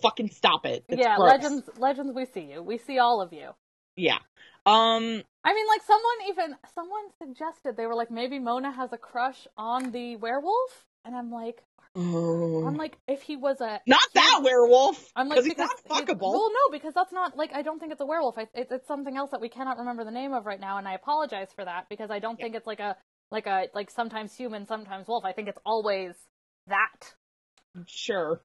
Fucking stop it. It's yeah, gross. legends, legends. We see you. We see all of you. Yeah. Um, I mean, like someone even someone suggested they were like maybe Mona has a crush on the werewolf, and I'm like, oh. I'm like if he was a not that werewolf. I'm like because he's not fuckable. well, no, because that's not like I don't think it's a werewolf. I, it, it's something else that we cannot remember the name of right now, and I apologize for that because I don't think it's like a like a like sometimes human, sometimes wolf. I think it's always that. Sure.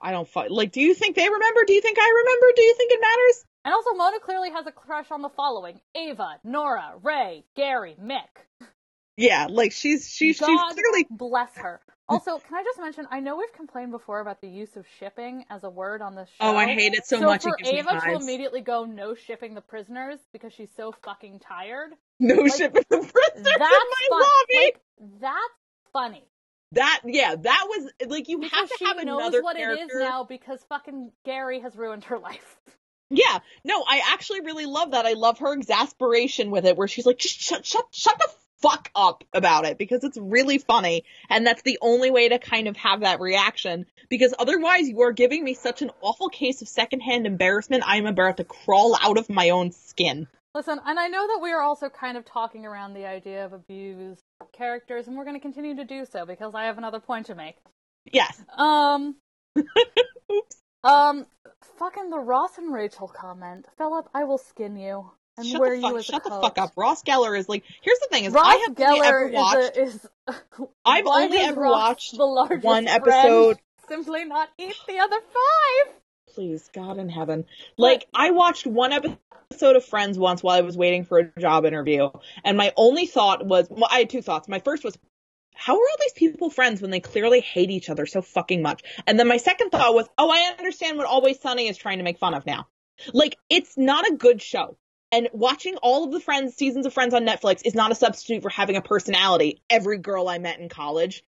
I don't fu- like. Do you think they remember? Do you think I remember? Do you think it matters? And also, Mona clearly has a crush on the following: Ava, Nora, Ray, Gary, Mick. Yeah, like she's she's she's God clearly bless her. Also, can I just mention? I know we've complained before about the use of shipping as a word on this show. Oh, I hate it so, So much. for it Ava to immediately go no shipping the prisoners because she's so fucking tired. no like, shit with the prisoners in That's my fun- lobby. Like that's funny that yeah, that was like you because have to she have knows another what character. it is now because fucking Gary has ruined her life. Yeah, no, I actually really love that. I love her exasperation with it, where she's like, just shut, shut, shut the fuck up about it, because it's really funny, and that's the only way to kind of have that reaction. Because otherwise, you are giving me such an awful case of secondhand embarrassment. I am about to crawl out of my own skin. Listen, and I know that we are also kind of talking around the idea of abused characters, and we're going to continue to do so because I have another point to make. Yes. Um, Oops. um, fucking the Ross and Rachel comment. Philip, I will skin you and Shut wear the fuck, you as shut the fuck up. Ross Geller is like. Here's the thing: is Ross I have only ever Geller watched. is, a, is I've only ever Ross, watched the largest one episode. Simply not eat the other five. Please, God in heaven. Like, I watched one episode of Friends once while I was waiting for a job interview, and my only thought was well, I had two thoughts. My first was, how are all these people friends when they clearly hate each other so fucking much? And then my second thought was, oh, I understand what Always Sunny is trying to make fun of now. Like, it's not a good show. And watching all of the Friends seasons of Friends on Netflix is not a substitute for having a personality. Every girl I met in college.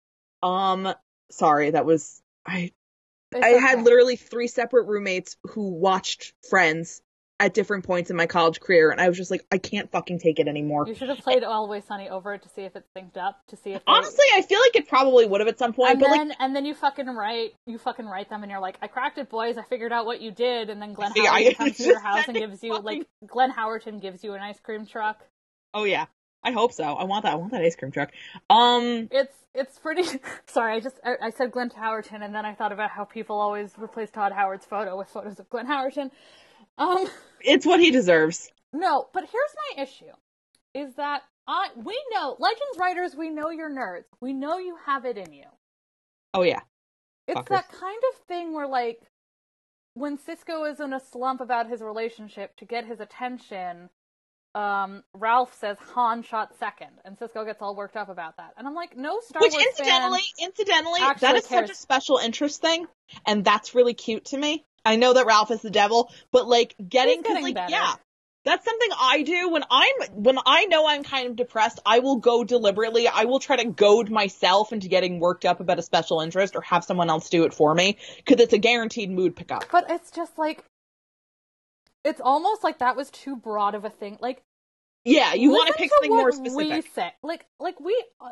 Um, sorry, that was I It's I had literally three separate roommates who watched Friends at different points in my college career, and I was just like, I can't fucking take it anymore. You should have played Always Sunny over it to see if it synced up, to see if they- Honestly, I feel like it probably would have at some point. point, and but then like, and then you fucking write you fucking write them and you're like, I cracked it, boys. I figured out what you did. And then Glenn Yeah, Howerton comes to your house and gives you fucking- like Glenn Howerton gives you an ice cream truck. oh yeah, I hope so. I want that. I want that ice cream truck. Um, It's it's pretty. Sorry, I just I, I said Glenn Howerton and then I thought about how people always replace Todd Howard's photo with photos of Glenn Howerton. Um, it's what he deserves. no, but here's my issue: is that I we know Legends writers, we know you're nerds, we know you have it in you. Oh yeah, It's Fuckers. that kind of thing where, like, when Cisco is in a slump about his relationship to get his attention, um, Ralph says Han shot second, and Cisco gets all worked up about that. And I'm like, no Star which Wars incidentally, incidentally, that is such a special interest thing, and that's really cute to me. I know that Ralph is the devil, but like getting, getting like, better. yeah, that's something I do when I'm when I know I'm kind of depressed. I will go deliberately. I will try to goad myself into getting worked up about a special interest, or have someone else do it for me, because it's a guaranteed mood pickup. But it's just like, it's almost like that was too broad of a thing. Like, Yeah, you want to pick something more what We specific. say, like, like we, uh,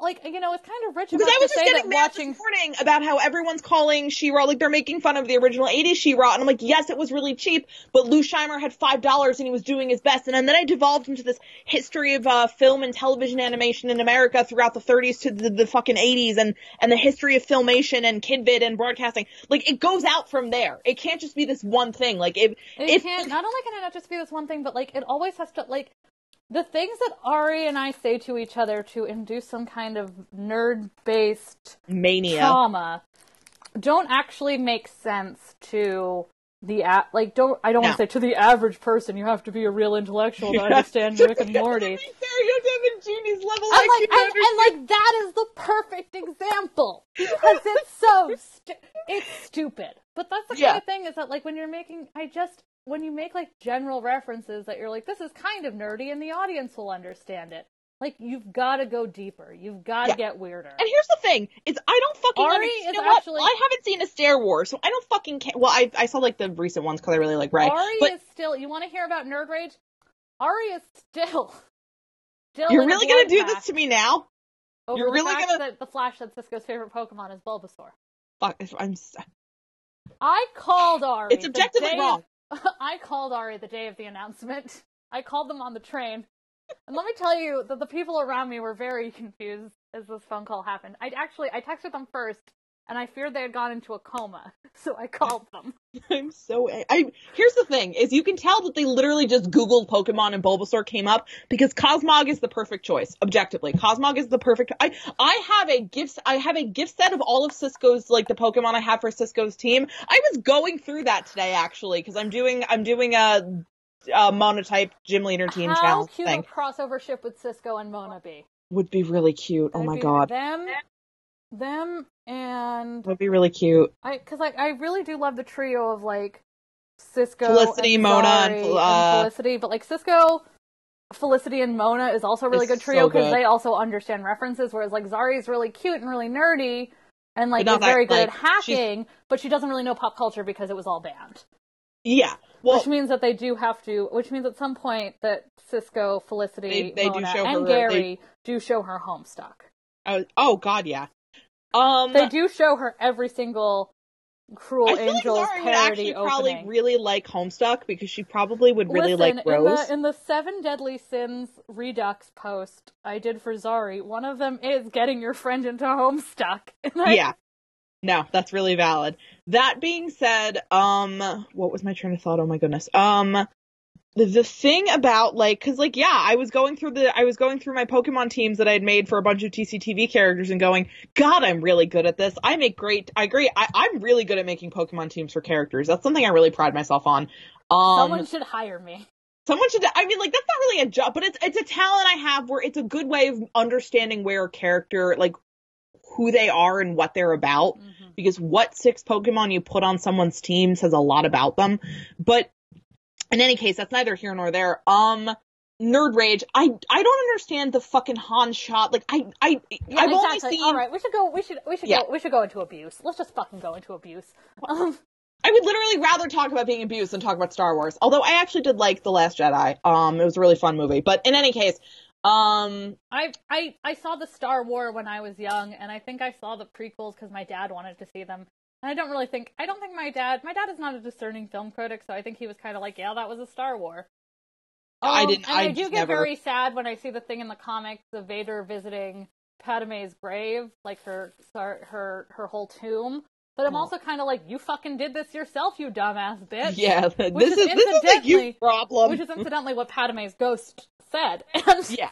like you know, it's kind of rich Because I was just getting mad watching this morning about how everyone's calling She-Ra, like they're making fun of the original 80s She-Ra, and I'm like, yes, it was really cheap, but Lou Scheimer had $5 and he was doing his best, and then I devolved into this history of uh, film and television animation in America throughout the 30s to the, the fucking 80s, and, and the history of filmation and kidvid and broadcasting. Like, it goes out from there. It can't just be this one thing. Like, if, It if, can't. Not only can it not just be this one thing, but like it always has to like the things that Ari and I say to each other to induce some kind of nerd-based mania. trauma don't actually make sense to the a- like. Don't I don't want to say to the average person. You have to be a real intellectual to understand Rick and Morty. You have to have a genie's level IQ like, and, and like that is the perfect example because it's so stu- it's stupid. But that's the Yeah. kind of thing is that like when you're making, I just when you make like general references that you're like this is kind of nerdy and the audience will understand it. Like you've got to go deeper. You've got to Yeah. get weirder. And here's the thing: is I don't fucking Ari is You know what? actually- I haven't seen a Star Wars, so I don't fucking care. Well, I I saw like the recent ones because I really like Rey. Ari but is still. You want to hear about nerd rage? Ari is still. Still you're really gonna do this to me now? You're the really gonna- that the Flash said Cisco's favorite Pokemon is Bulbasaur. Fuck, if I'm. I called Ari. It's objectively wrong. I called Ari the day of the announcement. I called them on the train. And let me tell you that the people around me were very confused as this phone call happened. I actually I texted them first and I feared they had gone into a coma. So I called them. I'm so. I here's the thing: is you can tell that they literally just Googled Pokemon and Bulbasaur came up because Cosmog is the perfect choice. Objectively, Cosmog is the perfect. I I have a gift. I have a gift set of all of Cisco's like the Pokemon I have for Cisco's team. I was going through that today actually because I'm doing I'm doing a, a monotype gym leader team How challenge cute thing. a crossover ship with Cisco and Mona be? Would be really cute. Oh That'd my god, Them, them, and would be really cute. I because like I really do love the trio of like Cisco, Felicity, and Mona, and Zari Fel- uh, Felicity, but like Cisco, Felicity, and Mona is also a really good trio because good. they also understand references. Whereas like Zari's really cute and really nerdy and like But not is very that, good like, at she's- hacking, but she doesn't really know pop culture because it was all banned. Yeah. Well, which means that they do have to. Which means at some point that Cisco, Felicity, They- they do Mona, show and her- Gary do show her Homestuck. uh, oh god, yeah. Um, They do show her every single Cruel I Angels like would parody actually probably opening. really like Homestuck because she probably would really Listen, like in Rose. the in the Seven Deadly Sins Redux post I did for Zari, one of them is getting your friend into Homestuck. I- Yeah. No, that's really valid. That being said, um, what was my train of thought? Oh my goodness. Um, the, the thing about like, cause like, yeah, I was going through the, I was going through my Pokemon teams that I had made for a bunch of DCTV characters and going, God, I'm really good at this. I make great, I agree. I, I'm really good at making Pokemon teams for characters. That's something I really pride myself on. Um, Someone should hire me. Someone should. I mean, like that's not really a job, but it's it's a talent I have where it's a good way of understanding where a character, like who they are and what they're about. Mhm. Because what six Pokemon you put on someone's team says a lot about them. But in any case, that's neither here nor there. Um, Nerd Rage. I I don't understand the fucking Han shot. Like I I Yeah, I've only seen. All right, we should go. We should. We should Yeah. go. We should go into abuse. Let's just fucking go into abuse. Um, I would literally rather talk about being abused than talk about Star Wars. Although I actually did like The Last Jedi. Um, it was a really fun movie. But in any case, um, I I I saw the Star War when I was young, and I think I saw the prequels because my dad wanted to see them. And I don't really think I don't think my dad my dad is not a discerning film critic, so I think he was kind of like, yeah, that was a Star War. I Um, didn't- And I I, do get never- very sad when I see the thing in the comics of Vader visiting Padme's grave, like her her her, whole tomb. But I'm Oh. also kind of like, you fucking did this yourself, you dumbass bitch. yeah, this is is this is a you problem. Which is incidentally what Padme's ghost said. And yeah.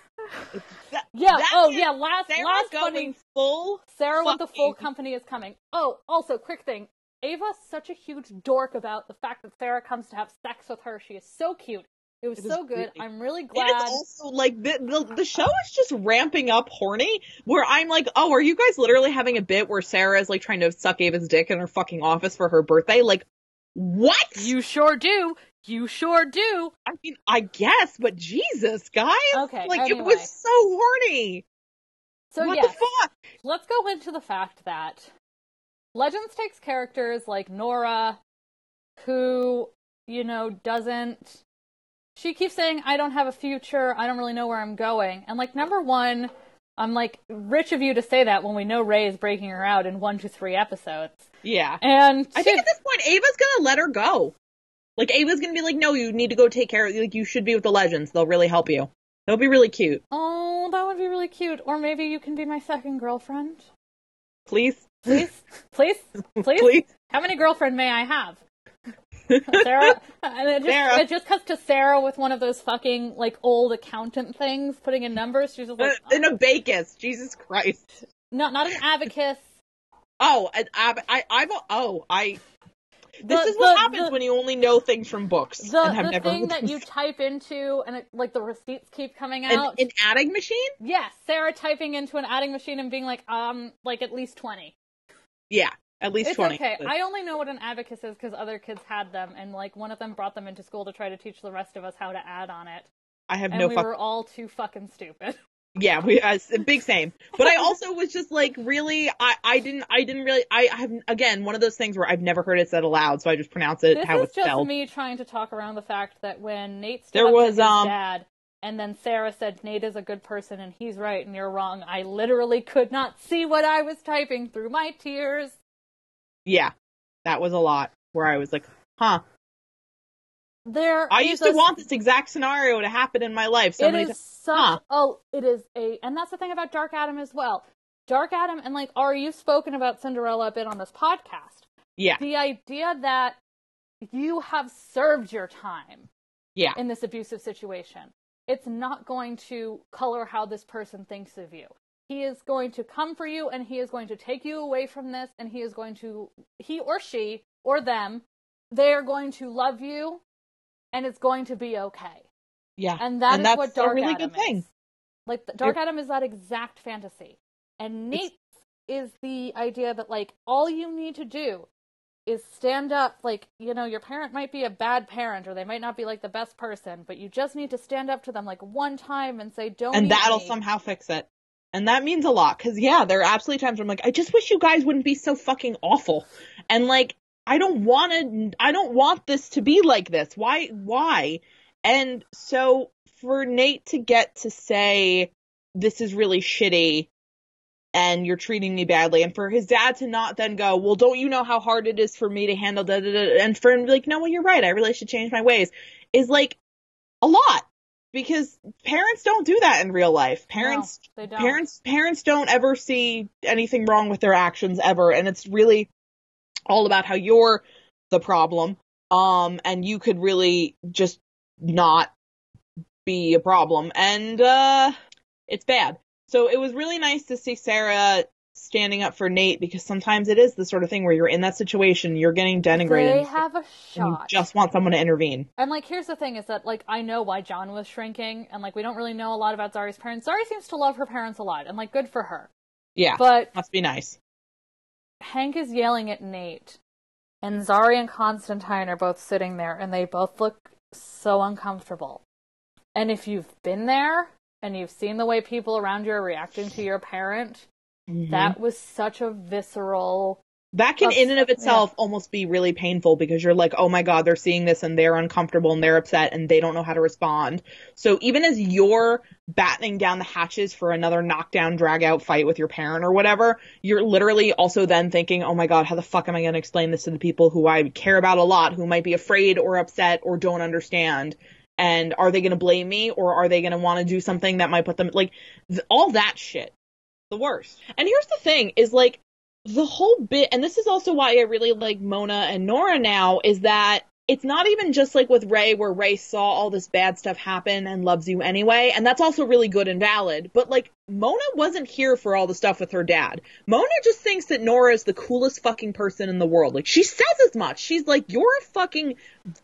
That- yeah, oh yeah, last Sara last funny full. Sara with the full company is coming. Oh, also, quick thing. Ava's such a huge dork about the fact that Sara comes to have sex with her. She is so cute. It was It so good. really- I'm really glad. It is glad. also like the, the the uh, show is just ramping up horny. Where I'm like, oh, are you guys literally having a bit where Sara is like trying to suck Ava's dick in her fucking office for her birthday? Like, what? You sure do. You sure do. I mean, I guess, but Jesus, guys, Okay, like it was so horny. So what yes, the fuck? let's go into the fact that Legends takes characters like Nora, who, you know, doesn't. She keeps saying, I don't have a future, I don't really know where I'm going. And, like, number one, I'm like, rich of you to say that when we know Ray is breaking her out in one to three episodes. Yeah, And I think at this point, Ava's gonna let her go. Like Ava's gonna be like, no, you need to go take care of. Like you should be with the legends. They'll really help you. That'll be really cute. oh, that would be really cute. Or maybe you can be my second girlfriend. Please, Please? Please? Please? please. How many girlfriend may I have? Sara, uh, and it just, Sara. it just cuts to Sara with one of those fucking like old accountant things, putting in numbers. She's just like, uh, in a Bacchus. Jesus Christ. not not an abacus. Oh, and I, I, I'm. Oh, I. This The- is what the- happens the- when you only know things from books The and have the never. thing that you type into and it, like the receipts keep coming out. an adding machine? yes, Sara typing into an adding machine and being like, um, like at least twenty. Yeah, at least It's twenty. okay. I only know what an abacus is because other kids had them, and like one of them brought them into school to try to teach the rest of us how to add on it, I have and no we fuck. were all too fucking stupid. Yeah, we uh, big same. But I also was just like, really, I, I didn't, I didn't really, I have again one of those things where I've never heard it said aloud, so I just pronounce it This how is it's just spelled. me trying to talk around the fact that when Nate There was, um, dad, and then Sara said Nate is a good person and he's right and you're wrong, I literally could not see what I was typing through my tears. Yeah, that was a lot where I was like, huh. There I used to a- want this exact scenario to happen in my life. So it many times. such Huh. oh it is a and that's the thing about Darhkatom as well. Darhkatom and like are you've spoken about Cinderella a bit on this podcast. Yeah, The idea that you have served your time yeah, in this abusive situation. It's not going to color how this person thinks of you. He is going to come for you and he is going to take you away from this and he is going to, he or she or them, they are going to love you and it's going to be okay. yeah. And that is and that's what a Dark really Adam good thing. is. Like, the- Darhkatom is that exact fantasy. And Nate is the idea that, like, all you need to do is stand up. Like, you know, your parent might be a bad parent or they might not be, like, the best person, but you just need to stand up to them, like, one time and say, don't and that'll me." somehow fix it. And that means a lot because yeah, there are absolutely times where I'm like, I just wish you guys wouldn't be so fucking awful. And like, I don't want to, I don't want this to be like this. Why, why? And so for Nate to get to say, this is really shitty and you're treating me badly, and for his dad to not then go, well, don't you know how hard it is for me to handle da da da, and for him to be like, no, well, you're right, I really should change my ways, is like a lot because parents don't do that in real life. Parents No, they don't. parents parents don't ever see anything wrong with their actions ever and it's really all about how you're the problem um and you could really just not be a problem and uh it's bad so it was really nice to see sara standing up for nate because sometimes it is the sort of thing where you're in that situation you're getting denigrated They have a shot. just want someone to intervene And like, here's the thing: is that like I know why John was shrinking, and like we don't really know a lot about Zari's parents. Zari seems to love her parents a lot, and like good for her. yeah But must be nice Hank is yelling at Nate, and Zari and Constantine are both sitting there, and they both look so uncomfortable. And if you've been there and you've seen the way people around you are reacting to your parent, Mhm. that was such a visceral. That can, That's- in and of itself, almost be really painful because you're like, oh my god, they're seeing this and they're uncomfortable and they're upset and they don't know how to respond. So even as you're battening down the hatches for another knockdown, drag out fight with your parent or whatever, you're literally also then thinking, oh my god, how the fuck am I going to explain this to the people who I care about a lot, who might be afraid or upset or don't understand? And are they going to blame me or are they going to want to do something that might put them, like, th- all that shit the worst. And here's the thing is like the whole bit and this is also why I really like Mona and Nora now is that it's not even just like with Ray where Ray saw all this bad stuff happen and loves you anyway and that's also really good and valid but like Mona wasn't here for all the stuff with her dad. Mona just thinks that Nora is the coolest fucking person in the world. Like she says as much. She's like you're a fucking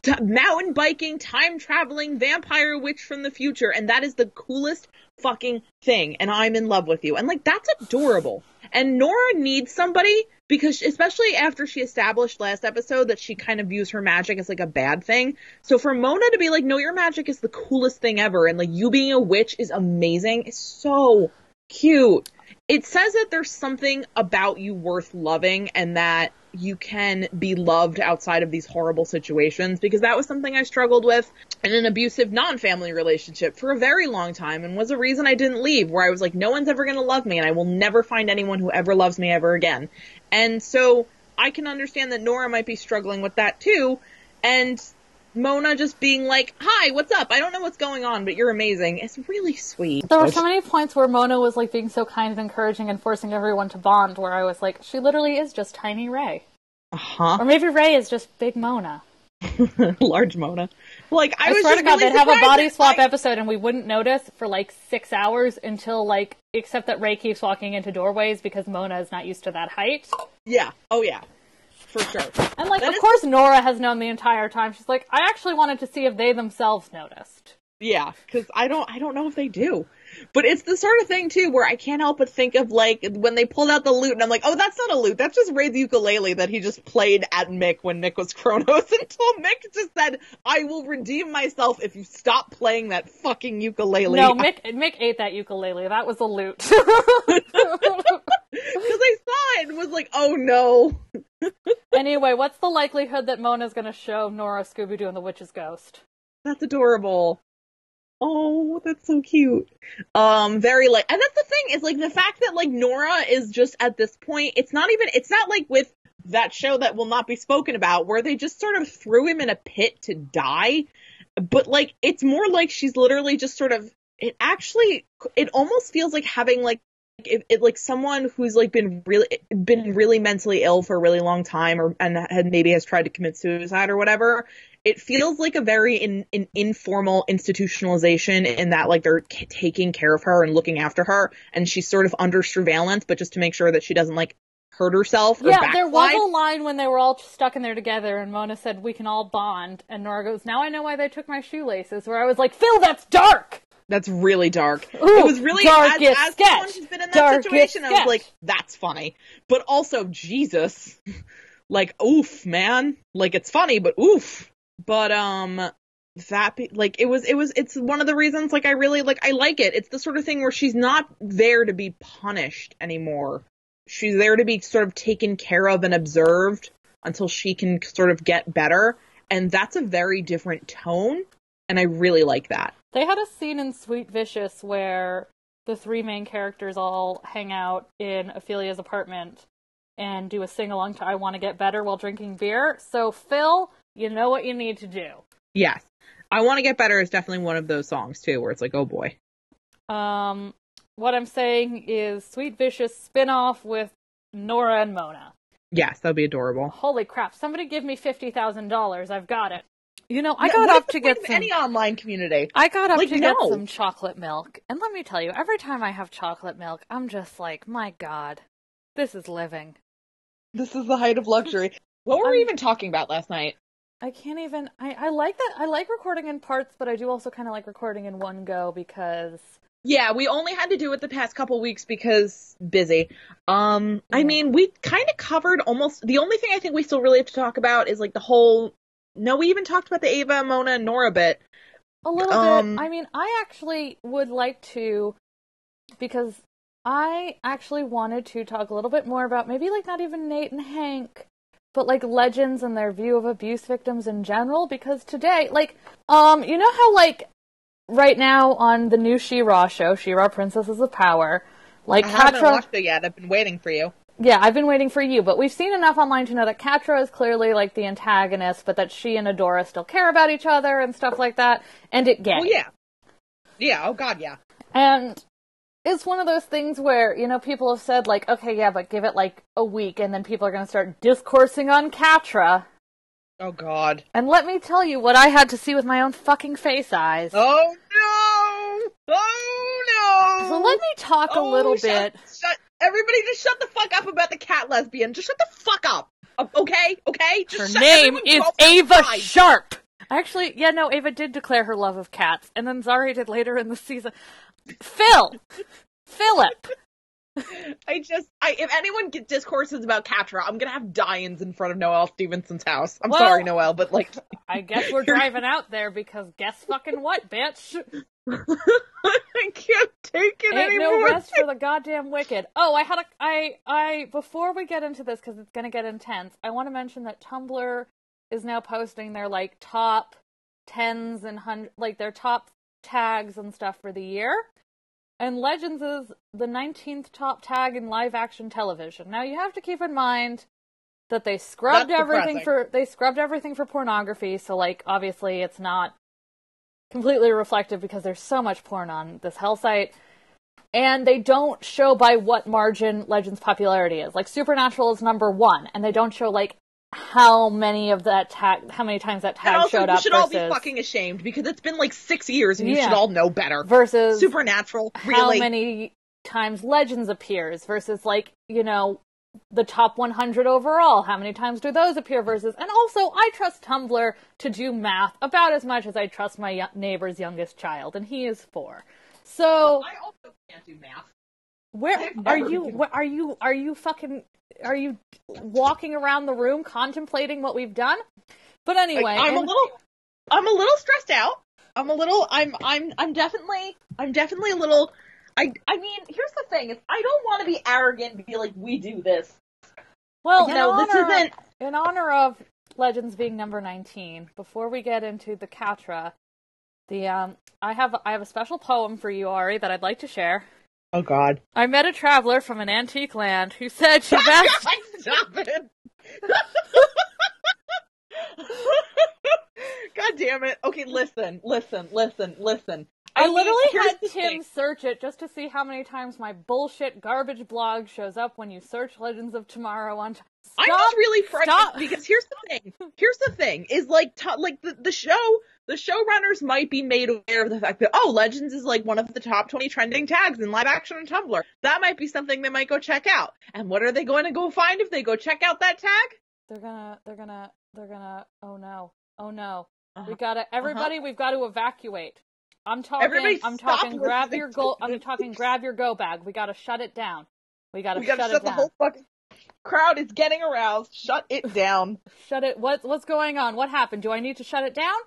t- mountain biking, time traveling vampire witch from the future and that is the coolest fucking thing and I'm in love with you. And like that's adorable. And Nora needs somebody because especially after she established last episode that she kind of views her magic as like a bad thing. So for Mona to be like no your magic is the coolest thing ever and like you being a witch is amazing is so cute. It says that there's something about you worth loving and that you can be loved outside of these horrible situations because that was something I struggled with in an abusive non-family relationship for a very long time and was a reason I didn't leave where I was like no one's ever going to love me and I will never find anyone who ever loves me ever again. And so I can understand that Nora might be struggling with that too and Mona just being like, "Hi, what's up? I don't know what's going on, but you're amazing." It's really sweet. There were so many points where Mona was like being so kind and encouraging and forcing everyone to bond, where I was like, she literally is just tiny Ray, uh-huh. or maybe Ray is just big Mona. large Mona. Like I, I, was swear just to God, really they'd have a body swap like- episode and we wouldn't notice for like six hours until like, except that Ray keeps walking into doorways because Mona is not used to that height. Yeah. Oh yeah. For sure. And like, That of is- course, Nora has known the entire time. She's like, I actually wanted to see if they themselves noticed. Yeah, because I don't I don't know if they do. But it's the sort of thing too where I can't help but think of like when they pulled out the loot and I'm like, oh, that's not a loot. That's just Ray's ukulele that he just played at Mick when Mick was Chronos until Mick just said, I will redeem myself if you stop playing that fucking ukulele. No, Mick Mick ate that ukulele. That was a loot. Because I saw it and was like, oh no. Anyway, what's the likelihood that Mona's gonna show Nora Scooby Doo and the Witch's Ghost? That's adorable. Oh, that's so cute. Um, very like, and that's the thing is like the fact that like Nora is just at this point, it's not even, it's not like with that show that will not be spoken about where they just sort of threw him in a pit to die. But like, it's more like she's literally just sort of, it actually, it almost feels like having like it, it, like someone who's like been really been really mentally ill for a really long time or and had maybe has tried to commit suicide or whatever it feels like a very in, in informal institutionalization in that like they're c- taking care of her and looking after her and she's sort of under surveillance but just to make sure that she doesn't like hurt herself yeah backslide. there was a line when they were all stuck in there together and mona said we can all bond and nora goes now i know why they took my shoelaces where i was like phil that's dark that's really dark. Ooh, it was really as, as sketch. someone who's been in that darkest situation. I was like, that's funny. But also, Jesus. like, oof, man. Like it's funny, but oof. But um that be, like it was it was it's one of the reasons like I really like I like it. It's the sort of thing where she's not there to be punished anymore. She's there to be sort of taken care of and observed until she can sort of get better. And that's a very different tone. And I really like that. They had a scene in Sweet Vicious where the three main characters all hang out in Ophelia's apartment and do a sing along to I Want to Get Better while drinking beer. So, Phil, you know what you need to do. Yes. I Want to Get Better is definitely one of those songs, too, where it's like, oh boy. Um, what I'm saying is Sweet Vicious spin off with Nora and Mona. Yes, that'd be adorable. Holy crap. Somebody give me $50,000. I've got it. You know, I No, got up to get some. any online community. I got up Like, to get some chocolate milk, and let me tell you, every time I have chocolate milk, I'm just like, my god, this is living. This is the height of luxury. What were we even talking about last night? I can't even. I, I like that. I like recording in parts, but I do also kind of like recording in one go because. Yeah, we only had to do it the past couple weeks because busy. Um, I mean, we kind of covered almost the only thing I think we still really have to talk about is like the whole. No, we even talked about the Ava, Mona, and Nora bit. A little Um, bit. I mean, I actually would like to, because I actually wanted to talk a little bit more about maybe like not even Nate and Hank, but like legends and their view of abuse victims in general. Because today, like, um, you know how like right now on the new She-Ra show, She-Ra Princesses of Power, like I haven't watched it yet. I've been waiting for you. Yeah, I've been waiting for you, but we've seen enough online to know that Catra is clearly like the antagonist, but that she and Adora still care about each other and stuff like that, and it. Well, oh, yeah, yeah. Oh God, yeah. And it's one of those things where, you know, people have said, like, okay, yeah, but give it like a week and then people are going to start discoursing on Catra. Oh God. And let me tell you what I had to see with my own fucking face eyes. Oh no! Oh no! So let me talk a Oh, little shut- bit. Shut, everybody, just shut the fuck up about the cat lesbian. Just shut the fuck up. Okay, okay. Just Her name is Ava pride. Sharp. Actually, yeah, no, Ava did declare her love of cats, and then Zari did later in the season. Phil! Philip! I just, I if anyone get discourses about Catra, I'm gonna have die-ins in front of Noel Stevenson's house. I'm Well- sorry, Noel, but like, I guess we're driving out there because guess fucking what, bitch? I can't take it Ain't anymore. no rest for the goddamn wicked. Oh, I had a I I before we get into this because it's gonna get intense. I want to mention that Tumblr is now posting their like top tens and hundred like their top tags and stuff for the year. And Legends is the 19th top tag in live action television. Now you have to keep in mind that they scrubbed That's everything depressing. for they scrubbed everything for pornography, so like obviously it's not completely reflective because there's so much porn on this hell site. And they don't show by what margin Legends popularity is. Like Supernatural is number one, and they don't show like how many of that tag, how many times that tag also, showed you up should all be fucking ashamed because it's been like six years and you Yeah. should all know better. versus Supernatural, how many times Legends appears versus like you know the top 100 overall. How many times do those appear versus? And also, I trust Tumblr to do math about as much as I trust my neighbor's youngest child, and he is four. So I also can't do math. where are you? Where, are you? Are you fucking? Are you walking around the room contemplating what we've done? But anyway, I'm a little I'm a little stressed out. I'm a little I'm I'm I'm definitely I'm definitely a little I I mean, here's the thing, is I don't want to be arrogant and be like we do this. well, you know, in this honor, isn't in honor of Legends being number 19, before we get into the Catra, the um I have I have a special poem for you, Ari, that I'd like to share. Oh god. I met a traveler from an antique land who said she best Stop it. God damn it. Okay, listen, listen, listen, listen. I, mean, literally had Tim search it just to see how many times my bullshit garbage blog shows up when you search Legends of Tomorrow on. Stop! I'm just really stop. frustrated because here's the thing. Here's the thing is like t- like the, the show the showrunners might be made aware of the fact that oh Legends is like one of the top 20 trending tags in live action on Tumblr. That might be something they might go check out. And what are they going to go find if they go check out that tag? They're gonna. They're gonna. They're gonna. Oh no. Oh no. Uh-huh. We gotta. Everybody, we've got to evacuate. I'm talking. Everybody I'm stop talking. Grab your go. I'm talking. Grab your go bag. We gotta shut it down. We gotta, We gotta shut, shut it the down. whole fucking crowd is getting aroused. Shut it down. Shut it. What what's going on? What happened? Do I need to shut it down?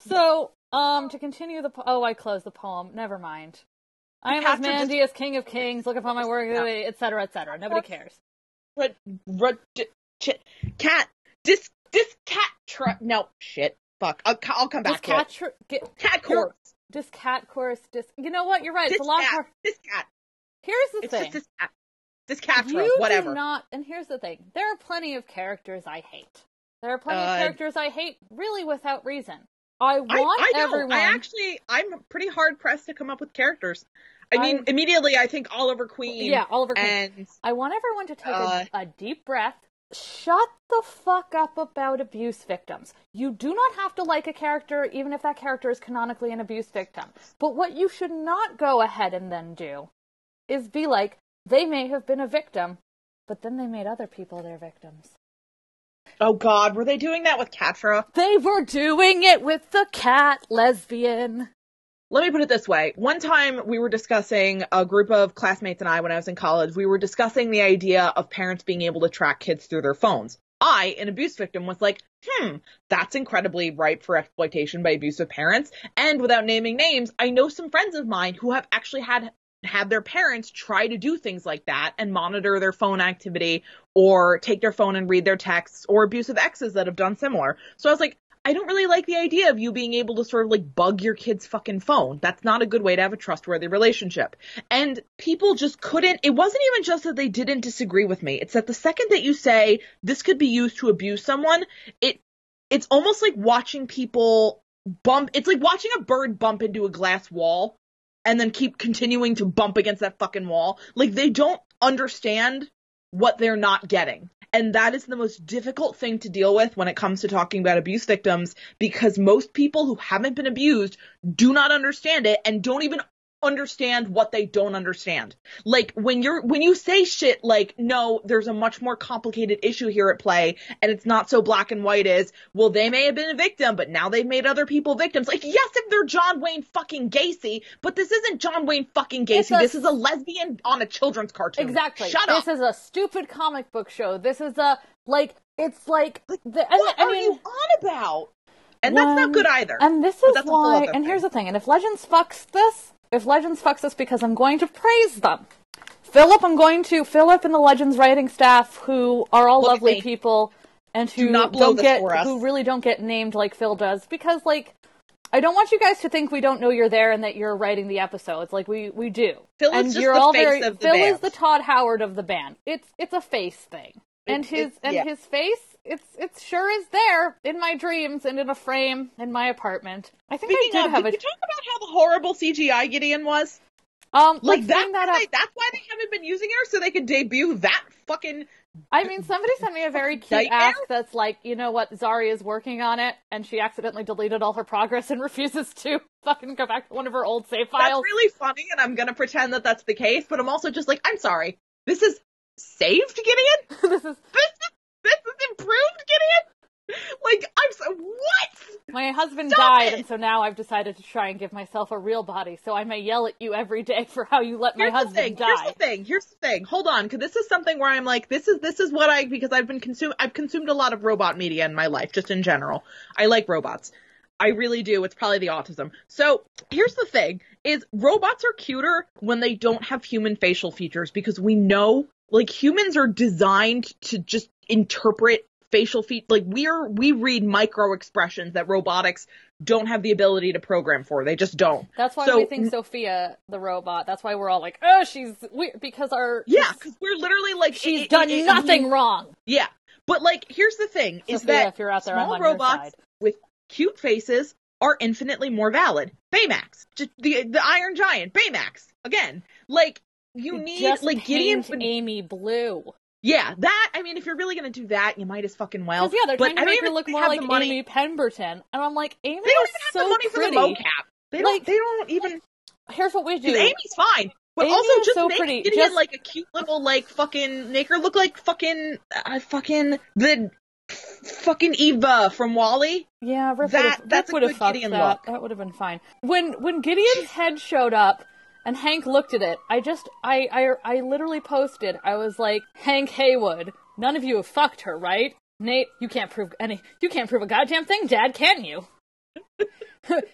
So, um, to continue the po- oh, I closed the poem. Never mind. I am Catcher just- Ozymandias, King of Kings. Look upon my work, etc., etc. Nobody cares. Rud, rud, d- ch- cat, dis, dis, cat, tra- no, shit, fuck, I'll, I'll come back cat, it. tr- get, Cat corpse, this cat chorus. This, you know what? You're right. this It's a long cat, part. this cat, Here's the it's thing. just this cat, this cat, you whatever. do not. And here's the thing. There are plenty of characters I hate. There are plenty Uh, of characters I hate, really without reason. I I, want I know, everyone. I actually, I'm pretty hard pressed to come up with characters. I mean, I- immediately I think Oliver Queen. yeah, Oliver Queen. And I want everyone to take Uh, a, a deep breath. Shut the fuck up about abuse victims. You do not have to like a character, even if that character is canonically an abuse victim. But what you should not go ahead and then do is be like, they may have been a victim, but then they made other people their victims. oh god, were they doing that with Catra? They were doing it with the cat lesbian. let me put it this way. One time we were discussing a group of classmates and I when I was in college, we were discussing the idea of parents being able to track kids through their phones. I, an abuse victim, was like, hmm, that's incredibly ripe for exploitation by abusive parents. And without naming names, I know some friends of mine who have actually had had their parents try to do things like that and monitor their phone activity or take their phone and read their texts or abusive exes that have done similar. So I was like, I don't really like the idea of you being able to sort of like bug your kid's fucking phone. That's not a good way to have a trustworthy relationship. And people just couldn't, it wasn't even just that they didn't disagree with me. It's that the second that you say this could be used to abuse someone, it, it's almost like watching people bump, it's like watching a bird bump into a glass wall and then keep continuing to bump against that fucking wall. Like they don't understand what they're not getting. And that is the most difficult thing to deal with when it comes to talking about abuse victims because most people who haven't been abused do not understand it and don't even understand what they don't understand. Like when you're when you say shit like no, there's a much more complicated issue here at play and it's not so black and white as well they may have been a victim but now they've made other people victims. Like yes, if they're John Wayne fucking Gacy, but this isn't John Wayne fucking Gacy. a- this is a lesbian on a children's cartoon. Exactly. Shut this up. is a stupid comic book show. This is a like it's like, Like, the, and, what I are mean, you on about? And that's not good either. And this is why. And here's the thing. And if Legends fucks this, if Legends fucks us because I'm going to praise them. Philip, I'm going to Philip and the Legends writing staff, who are all Look lovely people, and who Do not don't get, who really don't get named like Phil does, because like. I don't want you guys to think we don't know you're there and that you're writing the episodes. Like we we do. Phil is and just you're the all face very of the Phil is the Todd Howard of the band. It's it's a face thing. And It's- his and yeah. his face, it's it sure is there in my dreams and in a frame in my apartment. I think Speaking I did of, have did a you talk about how the horrible CGI Gideon was? um Like that's that why up. they, that's why they haven't been using her so they could debut that fucking. I mean, somebody sent me a very cute Nightmare? ask that's like, you know what, Zari is working on it, and she accidentally deleted all her progress and refuses to fucking go back to one of her old save files. That's really funny, and I'm gonna pretend that that's the case. But I'm also just like, I'm sorry. This is saved Gideon. this is This is this is improved Gideon. Like I'm so what? My husband Stop died, it! and so now I've decided to try and give myself a real body, so I may yell at you every day for how you let my Here's the husband thing. die. Here's the thing. Here's the thing. Hold on, because this is something where I'm like, this is this is what I because I've been consume I've consumed a lot of robot media in my life, just in general. I like robots. I really do. It's probably the autism. So here's the thing: is robots are cuter when they don't have human facial features because we know like humans are designed to just interpret facial feet like we're we read micro expressions that robotics don't have the ability to program for. They just don't. That's why So- we think Sophia, the robot. That's why we're all like, oh, she's weird because our Yeah, because we're literally like she's it- done it- it- nothing wrong. Yeah, but like, here's the thing: is that if you're out there, small robots with cute faces are infinitely more valid. Baymax, just the the Iron Giant, Baymax again. Like you need Just like Gideon. Amy blue. yeah, that. I mean, if you're really gonna do that, you might as fucking well. yeah, they're but trying to make her look more like. Amy Pemberton, and I'm like, Amy They don't is even have so the money pretty. for the mocap. They don't. Like- they don't even. Here's what we do. Amy's fine. But Amy also just so make pretty. Gideon Just- like a cute little like fucking make her look like fucking uh, fucking the fucking Eva from WALL-E. Yeah, Rip That- would have, that's a good fucked Gideon that. look. That would have been fine. When when Gideon's head showed up and Hank looked at it, I just I I I literally posted. I was like, Hank Heywood, none of you have fucked her, right? Nate, you can't prove any. You can't prove a goddamn thing, Dad, can you?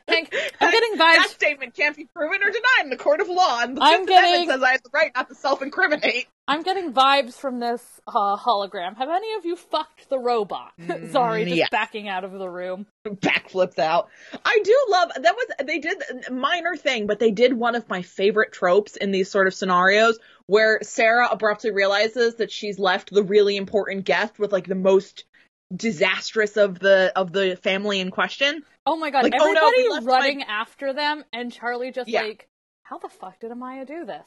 Hank, I'm getting That vibes. statement can't be proven or denied in the court of law, and the I'm Fifth getting- Amendment says I have the right not to self-incriminate. I'm getting vibes from this uh, hologram. Have any of you fucked the robot? Sorry, just yeah. backing out of the room. Backflips out. I do love that was they did a minor thing, but they did one of my favorite tropes in these sort of scenarios where Sara abruptly realizes that she's left the really important guest with like the most disastrous of the of the family in question. Oh my god, Like, oh no, everybody my- running after them, and Charlie just Yeah. like, how the fuck did Amaya do this?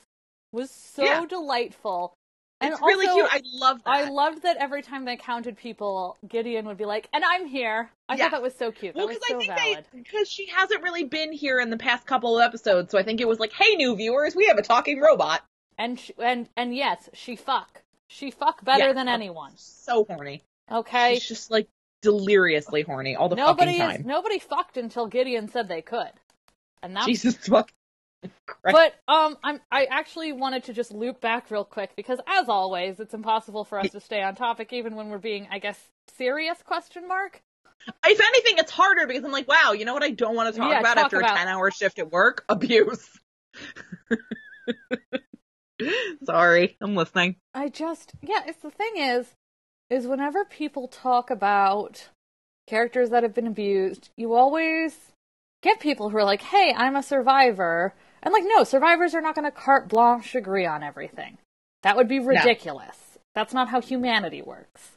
Was so Yeah. delightful. And It's really cute. I love that. I loved that every time they counted people, Gideon would be like, and I'm here. I Yeah. thought that was so cute. well, because so I think valid. they because she hasn't really been here in the past couple of episodes, so I think it was like, "Hey, new viewers, we have a talking robot." And sh- and and yes, she fuck. She fuck better Yeah. than anyone. So horny. Okay. She's just like deliriously horny all the Nobody fucking is, time. nobody fucked until Gideon said they could. And that's Jesus fuck. Christ. But um, I'm I actually wanted to just loop back real quick because, as always, it's impossible for us to stay on topic even when we're being, I guess, serious? Question mark. If anything, it's harder because I'm like, wow, you know what I don't want to talk Yeah, about talk after about- a 10 hour shift at work? Abuse. Sorry, I'm listening. I just yeah. It's the thing is, is whenever people talk about characters that have been abused, you always get people who are like, "Hey, I'm a survivor," and like, no, survivors are not going to carte blanche agree on everything. That would be ridiculous. That's not how humanity works.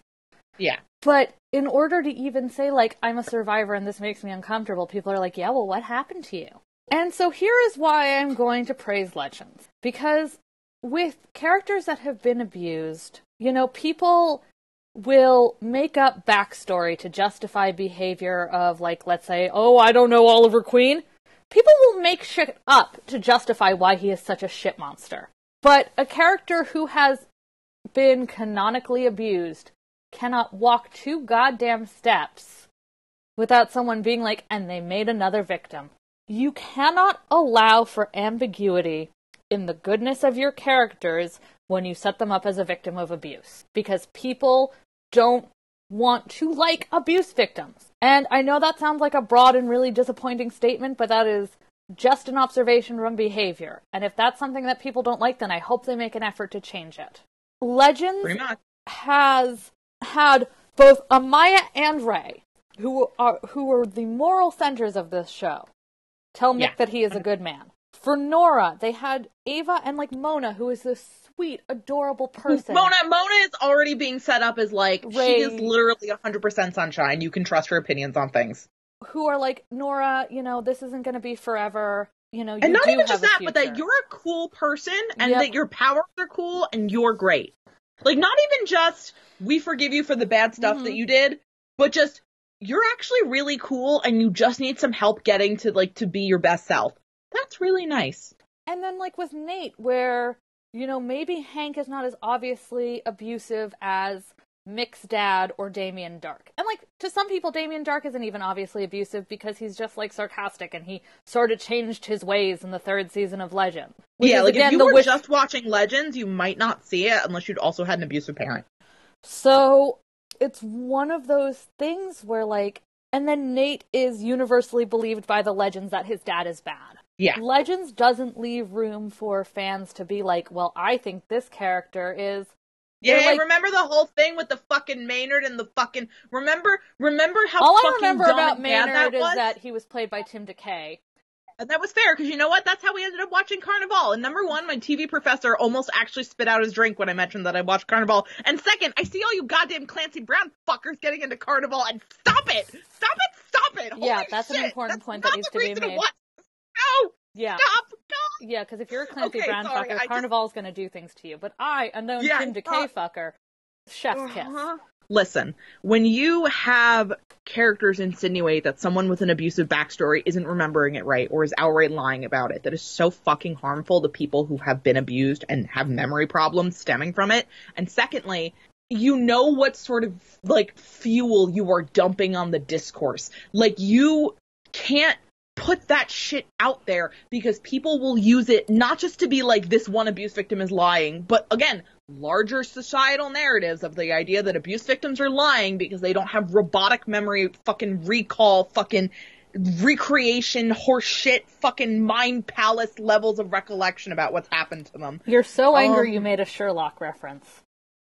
Yeah. But in order to even say, like, I'm a survivor and this makes me uncomfortable, people are like, yeah, well, what happened to you? And so here is why I'm going to praise Legends. Because with characters that have been abused, you know, people will make up backstory to justify behavior of, like, let's say, oh, I don't know Oliver Queen. People will make shit up to justify why he is such a shit monster. But a character who has been canonically abused cannot walk two goddamn steps without someone being like, and they made another victim. You cannot allow for ambiguity in the goodness of your characters when you set them up as a victim of abuse. Because people don't want to like abuse victims. And I know that sounds like a broad and really disappointing statement, but that is just an observation from behavior. And if that's something that people don't like, then I hope they make an effort to change it. Legends has had both Amaya and Ray, who are who are the moral centers of this show, tell Mick Yeah. that he is a good man. For Nora, they had Ava and like Mona, who is this sweet, adorable person. Mona Mona is already being set up as like she is literally 100% sunshine. You can trust her opinions on things. who are like Nora, you know, this isn't going to be forever. You know, you and not even just that, but that you're a cool person and Yep. that your powers are cool and you're great. Like not even just we forgive you for the bad stuff Mhm. that you did, but just you're actually really cool and you just need some help getting to like to be your best self. That's really nice. And then, like with Nate, where, you know, maybe Hank is not as obviously abusive as Mick's dad or Damien Darhk. And like to some people, Damien Darhk isn't even obviously abusive because he's just like sarcastic and he sort of changed his ways in the third season of Legend. Yeah, like again, if you were wish- just watching Legends, you might not see it unless you'd also had an abusive parent. So it's one of those things where like and then Nate is universally believed by the legends that his dad is bad. Yeah. Legends doesn't leave room for fans to be like, well, I think this character is Yeah, like- remember the whole thing with the fucking Maynard and the fucking remember remember how all I fucking remember about Maynard that is was? that he was played by Tim DeKay. And that was fair because you know what? That's how we ended up watching Carnivàle. And number one, my TV professor almost actually spit out his drink when I mentioned that I watched Carnivàle. And second, I see all you goddamn Clancy Brown fuckers getting into Carnivàle and stop it! Stop it! Stop it! Yeah, Holy that's an important that's point that needs to be made. watch. No! Yeah, Stop! No! yeah, because if you're a Clancy Okay, Brown sorry, I fucker, just- Carnivàle's gonna do things to you. But I, a known Yeah, Tim DeKay uh, fucker, chef's kiss. Uh-huh. Listen, when you have characters insinuate that someone with an abusive backstory isn't remembering it right or is outright lying about it, that is so fucking harmful to people who have been abused and have memory problems stemming from it. And secondly, you know what sort of like fuel you are dumping on the discourse. Like you can't put that shit out there because people will use it not just to be like this one abuse victim is lying, but again, larger societal narratives of the idea that abuse victims are lying because they don't have robotic memory, fucking recall, fucking recreation, horseshit, fucking mind palace levels of recollection about what's happened to them. You're so angry Um, you made a Sherlock reference.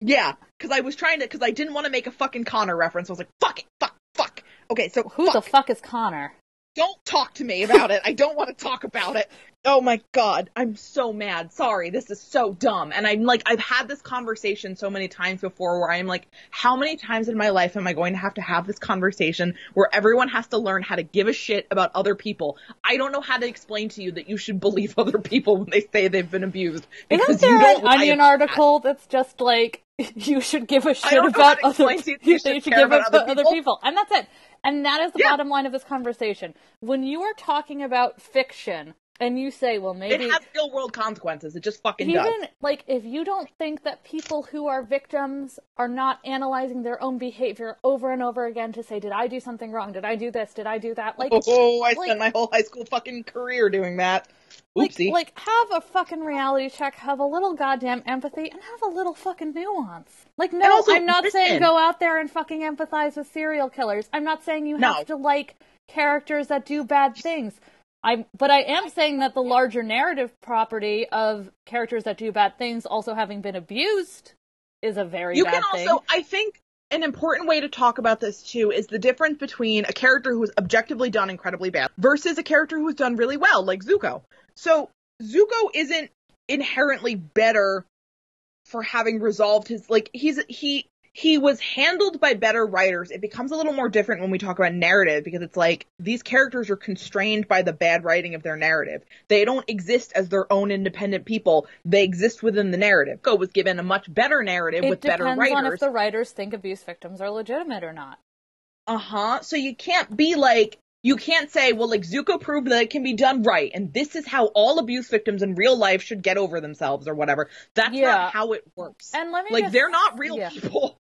Yeah, because I was trying to, because I didn't want to make a fucking Connor reference. I was like, fuck it, fuck, fuck. Okay, so Who fuck. the fuck is Connor? Don't talk to me about it. I don't want to talk about it. Oh my god, I'm so mad. Sorry, this is so dumb. And I'm like, I've had this conversation so many times before where I'm like, how many times in my life am I going to have to have this conversation where everyone has to learn how to give a shit about other people? I don't know how to explain to you that you should believe other people when they say they've been abused because Isn't there you don't an Onion about that. article that's just like you should give a shit don't know how about other to you you should give about other other people. people, and that's it. And that is the Yeah. bottom line of this conversation. When you are talking about fiction, and you say, well, maybe It has real world consequences. It just fucking does even does. like if you don't think that people who are victims are not analyzing their own behavior over and over again to say, did I do something wrong? Did I do this? Did I do that? Like, Oh, I like- spent my whole high school fucking career doing that. Oopsie. like have a fucking reality check, have a little goddamn empathy, and have a little fucking nuance. Like, no, also, I'm not saying go out there and fucking empathize with serial killers. I'm not saying you No. have to like characters that do bad things. I'm, but I am saying that the larger narrative property of characters that do bad things also having been abused is a very you bad can thing. also i think an important way to talk about this too is the difference between a character who's objectively done incredibly bad versus a character who's done really well like zuko so zuko isn't inherently better for having resolved his like he's he he was handled by better writers it becomes a little more different when we talk about narrative because it's like these characters are constrained by the bad writing of their narrative they don't exist as their own independent people they exist within the narrative go was given a much better narrative it with better writers. depends on if the writers think abuse victims are legitimate or not. uh-huh so you can't be like you can't say well like zuko proved that it can be done right and this is how all abuse victims in real life should get over themselves or whatever that's Yeah. not how it works And let me like just- they're not real yeah. people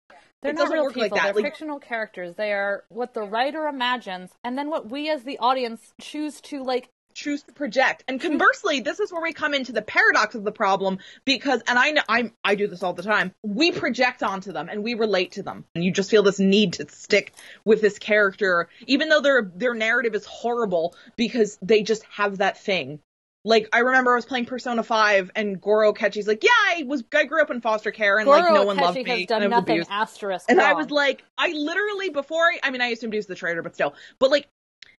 They're It not real work people. like that. They're Like- fictional characters. They are what the writer imagines, and then what we as the audience choose to like. choose to project. And conversely, this is where we come into the paradox of the problem because, and I know I'm, I do this all the time. We project onto them and we relate to them, and you just feel this need to stick with this character, even though their their narrative is horrible because they just have that thing. Like I remember I was playing Persona Five and Goro Akechi's like, yeah, I was I grew up in foster care and Goro like no one loved me has done and nothing abused. asterisk. And I was like, I literally before I, I mean I used to abuse the traitor, but still, but like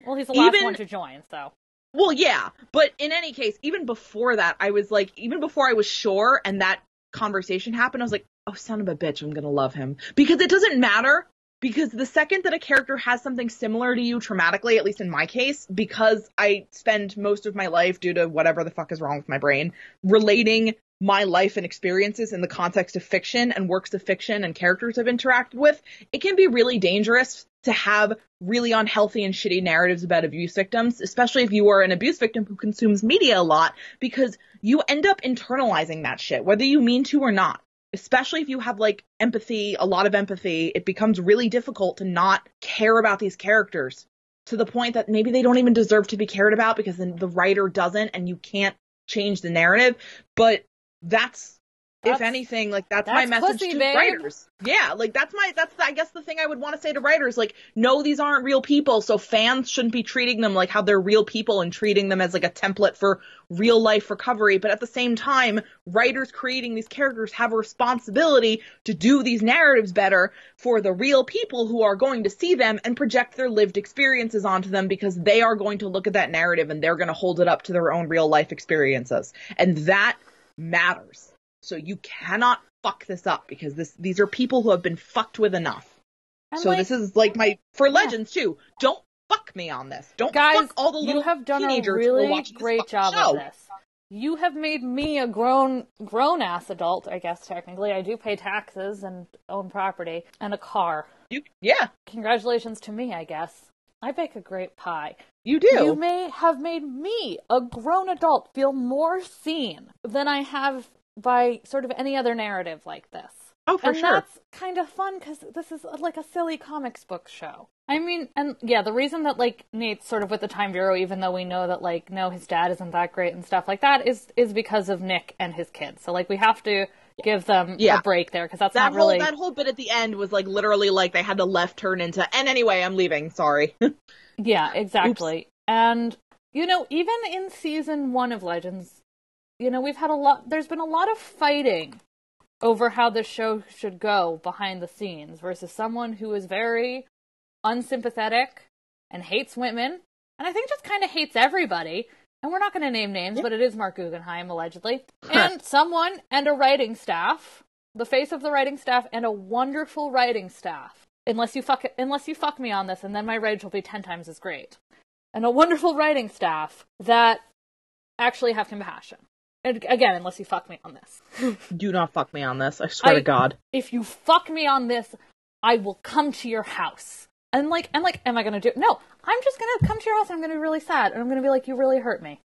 well, he's the last even- one to join, so well, yeah, but in any case, even before that, I was like, even before I was sure and that conversation happened, I was like, oh, son of a bitch, I'm gonna love him. Because it doesn't matter, because the second that a character has something similar to you traumatically, at least in my case, because I spend most of my life, due to whatever the fuck is wrong with my brain, relating my life and experiences in the context of fiction and works of fiction and characters I've interacted with, it can be really dangerous to have really unhealthy and shitty narratives about abuse victims, especially if you are an abuse victim who consumes media a lot, because you end up internalizing that shit, whether you mean to or not. Especially if you have like empathy, a lot of empathy, it becomes really difficult to not care about these characters to the point that maybe they don't even deserve to be cared about because then the writer doesn't and you can't change the narrative. But that's if anything, like that's, my message pussy, to babe. writers. Yeah, like that's my that's I guess the thing I would want to say to writers, like, no, these aren't real people, so fans shouldn't be treating them like how they're real people and treating them as like a template for real life recovery. But at the same time, writers creating these characters have a responsibility to do these narratives better for the real people who are going to see them and project their lived experiences onto them because they are going to look at that narrative and they're going to hold it up to their own real life experiences. And that matters. So you cannot fuck this up because this these are people who have been fucked with enough. And, so like, this is like my for legends too. Don't fuck me on this. Don't guys, fuck all the little you have done a teenagers who are really great job show. of this. You have made me a grown grown ass adult, I guess technically. I do pay taxes and own property and a car. You, yeah, Congratulations to me, I guess. I bake a great pie. you do. You may have made me, a grown adult, feel more seen than I have by sort of any other narrative like this. oh, for and sure. that's kind of fun because this is like a silly comics book show. I mean, and yeah, the reason that like Nate's sort of with the Time Bureau, even though we know that like no, his dad isn't that great and stuff like that, is is because of Nick and his kids. So like we have to give them Yeah. a break there because that's That not whole really that whole bit at the end was like literally like they had to left turn into and anyway I'm leaving. Sorry. Yeah, exactly. And you know, even in season 1 of Legends, you know, we've had a lot there's been a lot of fighting over how the show should go behind the scenes versus someone who is very unsympathetic and hates women and I think just kind of hates everybody. And we're not going to name names, but it is Marc Guggenheim allegedly. And someone and a writing staff, the face of the writing staff and a wonderful writing staff. Unless you fuck unless you fuck me on this and then my rage will be 10 times as great. And a wonderful writing staff that actually have compassion. And again, unless you fuck me on this. Do not fuck me on this. I swear I- to God. if you fuck me on this, I will come to your house. And like, and like, am I gonna do? No, I'm just gonna come to your house. and I'm gonna be really sad, and I'm gonna be like, you really hurt me.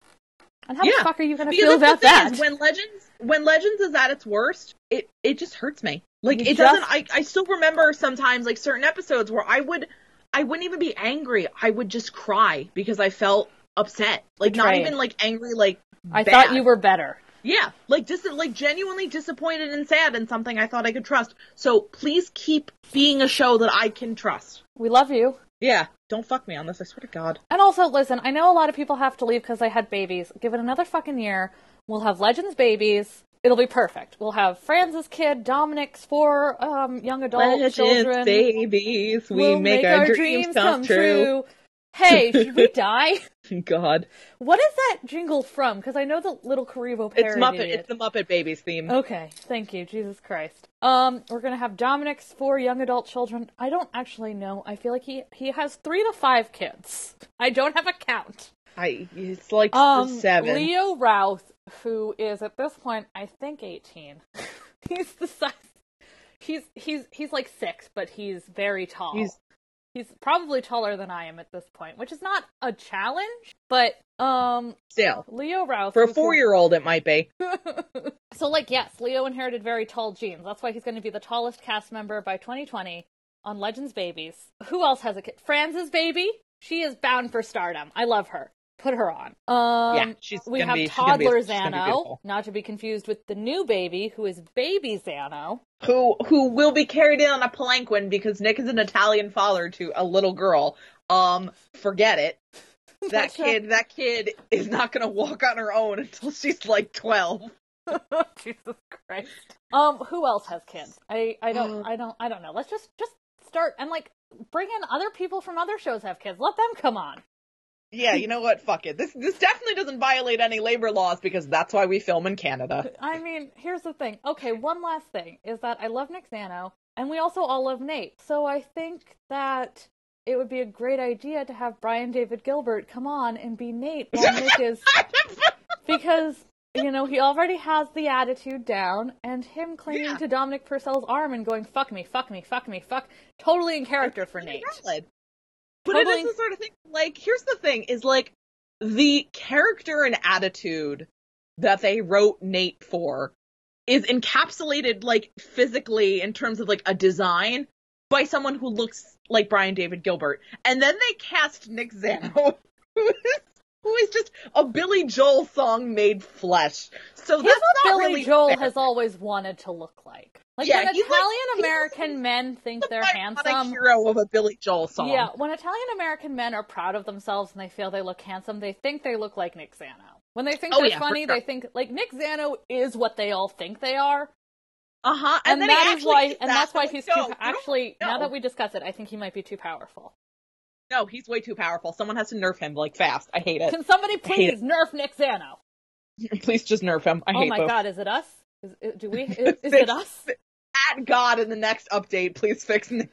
And how Yeah, the fuck are you gonna feel about that? is, when Legends when Legends is at its worst, it it just hurts me. Like You it just- doesn't. I I still remember sometimes like certain episodes where I would I wouldn't even be angry. I would just cry because I felt upset. Like not even like angry. Like I bad. thought you were better. Yeah, like dis- like genuinely disappointed and sad in something I thought I could trust. So please keep being a show that I can trust. We love you. Yeah, don't fuck me on this. I swear to God. And also, listen, I know a lot of people have to leave because they had babies. Give it another fucking year. We'll have Legends babies. It'll be perfect. We'll have Franz's kid, Dominic's four um, young adult Legends, children. babies, we We'll make, our, dreams, come, true. Hey, should we die? God, What is that jingle from? Because I know the little Karibo parody. it's Muppet. it. It's the Muppet Babies theme. Okay, thank you, Jesus Christ. Um, we're gonna have Dominic's four young adult children. I don't actually know. I feel like he he has three to five kids. I don't have a count. I it's like Um, seven. Leo Routh, who is at this point, I think eighteen. he's the size. He's he's he's like six, but he's very tall. He's- he's probably taller than I am at this point, which is not a challenge, but um, Still, Leo Routh for a four-year-old, it might be. so, like, yes, Leo inherited very tall genes. That's why he's going to be the tallest cast member by 2020 on Legends Babies. Who else has a kid? Franz's baby. She is bound for stardom. I love her. Put her on. Um, yeah, she's we have be. she's toddler she's gonna be Xano, not to be confused with the new baby, who is baby Zano, who who will be carried in on a palanquin because Nick is an Italian father to a little girl. Um, forget it. That kid, that kid is not gonna walk on her own until she's like twelve. Jesus Christ. Um, who else has kids? I I don't I don't I don't know. Let's just just start and like bring in other people from other shows have kids. Let them come on. Yeah, you know what? Fuck it. This this definitely doesn't violate any labor laws because that's why we film in Canada. I mean, here's the thing. Okay, one last thing is that I love Nick Zano, and we also all love Nate. So I think that it would be a great idea to have Brian David Gilbert come on and be Nate while Nick is because you know he already has the attitude down, and him clinging Yeah. to Dominic Purcell's arm and going "fuck me, fuck me, fuck me, fuck," totally in character for Nate. Valid. But Totally- it is the sort of thing. Like, here's the thing: is like the character and attitude that they wrote Nate for is encapsulated like physically in terms of like a design by someone who looks like Brian David Gilbert. And then they cast Nick Zano, who is, who is just a Billy Joel song made flesh. So that's what Billy really Joel fair. has always wanted to look like. Like Yeah, when Italian American men think the they're handsome. hero of a Billy Joel song. Yeah, when Italian American men are proud of themselves and they feel they look handsome, they think they look like Nick Zano. When they think Oh, they're yeah, funny, sure. they think like Nick Zano is what they all think they are, Uh huh. and, then that is why, and that. that's why he's no, too. Actually, now that we discuss it, I think he might be too powerful. No, he's way too powerful. Someone has to nerf him like fast. I hate it. Can somebody please nerf Nick Zano? Please just nerf him. I oh hate my both. god, is it us? Is, is- do we? Is, is it us? At God in the next update, please fix Nick.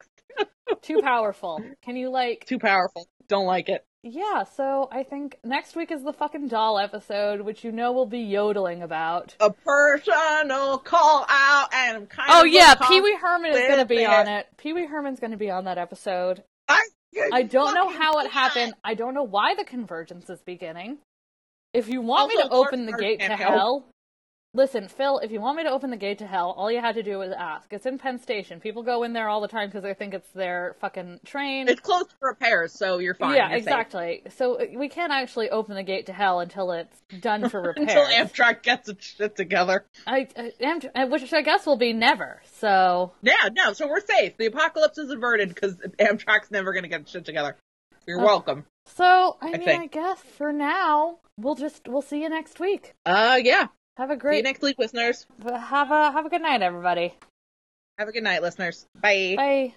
Too powerful. Can you like? Too powerful. Don't like it. Yeah. So I think next week is the fucking doll episode, which you know we'll be yodeling about. A personal call out, and I'm kind Oh of. Oh yeah, Pee Wee Herman is going to be it. on it. Pee Wee Herman's going to be on that episode. I, I don't know how it happened. I don't know why the convergence is beginning. If you want me to open the gate to hell, listen, Phil. If you want me to open the gate to hell, all you had to do was ask. It's in Penn Station. People go in there all the time because they think it's their fucking train. It's closed for repairs, so you're fine. yeah, You're safe. exactly. So uh, we can't actually open the gate to hell until it's done for repairs. Until Amtrak gets its shit together. I, I am, uh, which I guess will be never. So Yeah, no, so we're safe. The apocalypse is averted because Amtrak's never gonna get shit together. You're welcome. So I mean, I, guess for now we'll just we'll see you next week. Uh, yeah. Have a See you great next week, listeners. have a have a good night, everybody. Have a good night, listeners. Bye. Bye.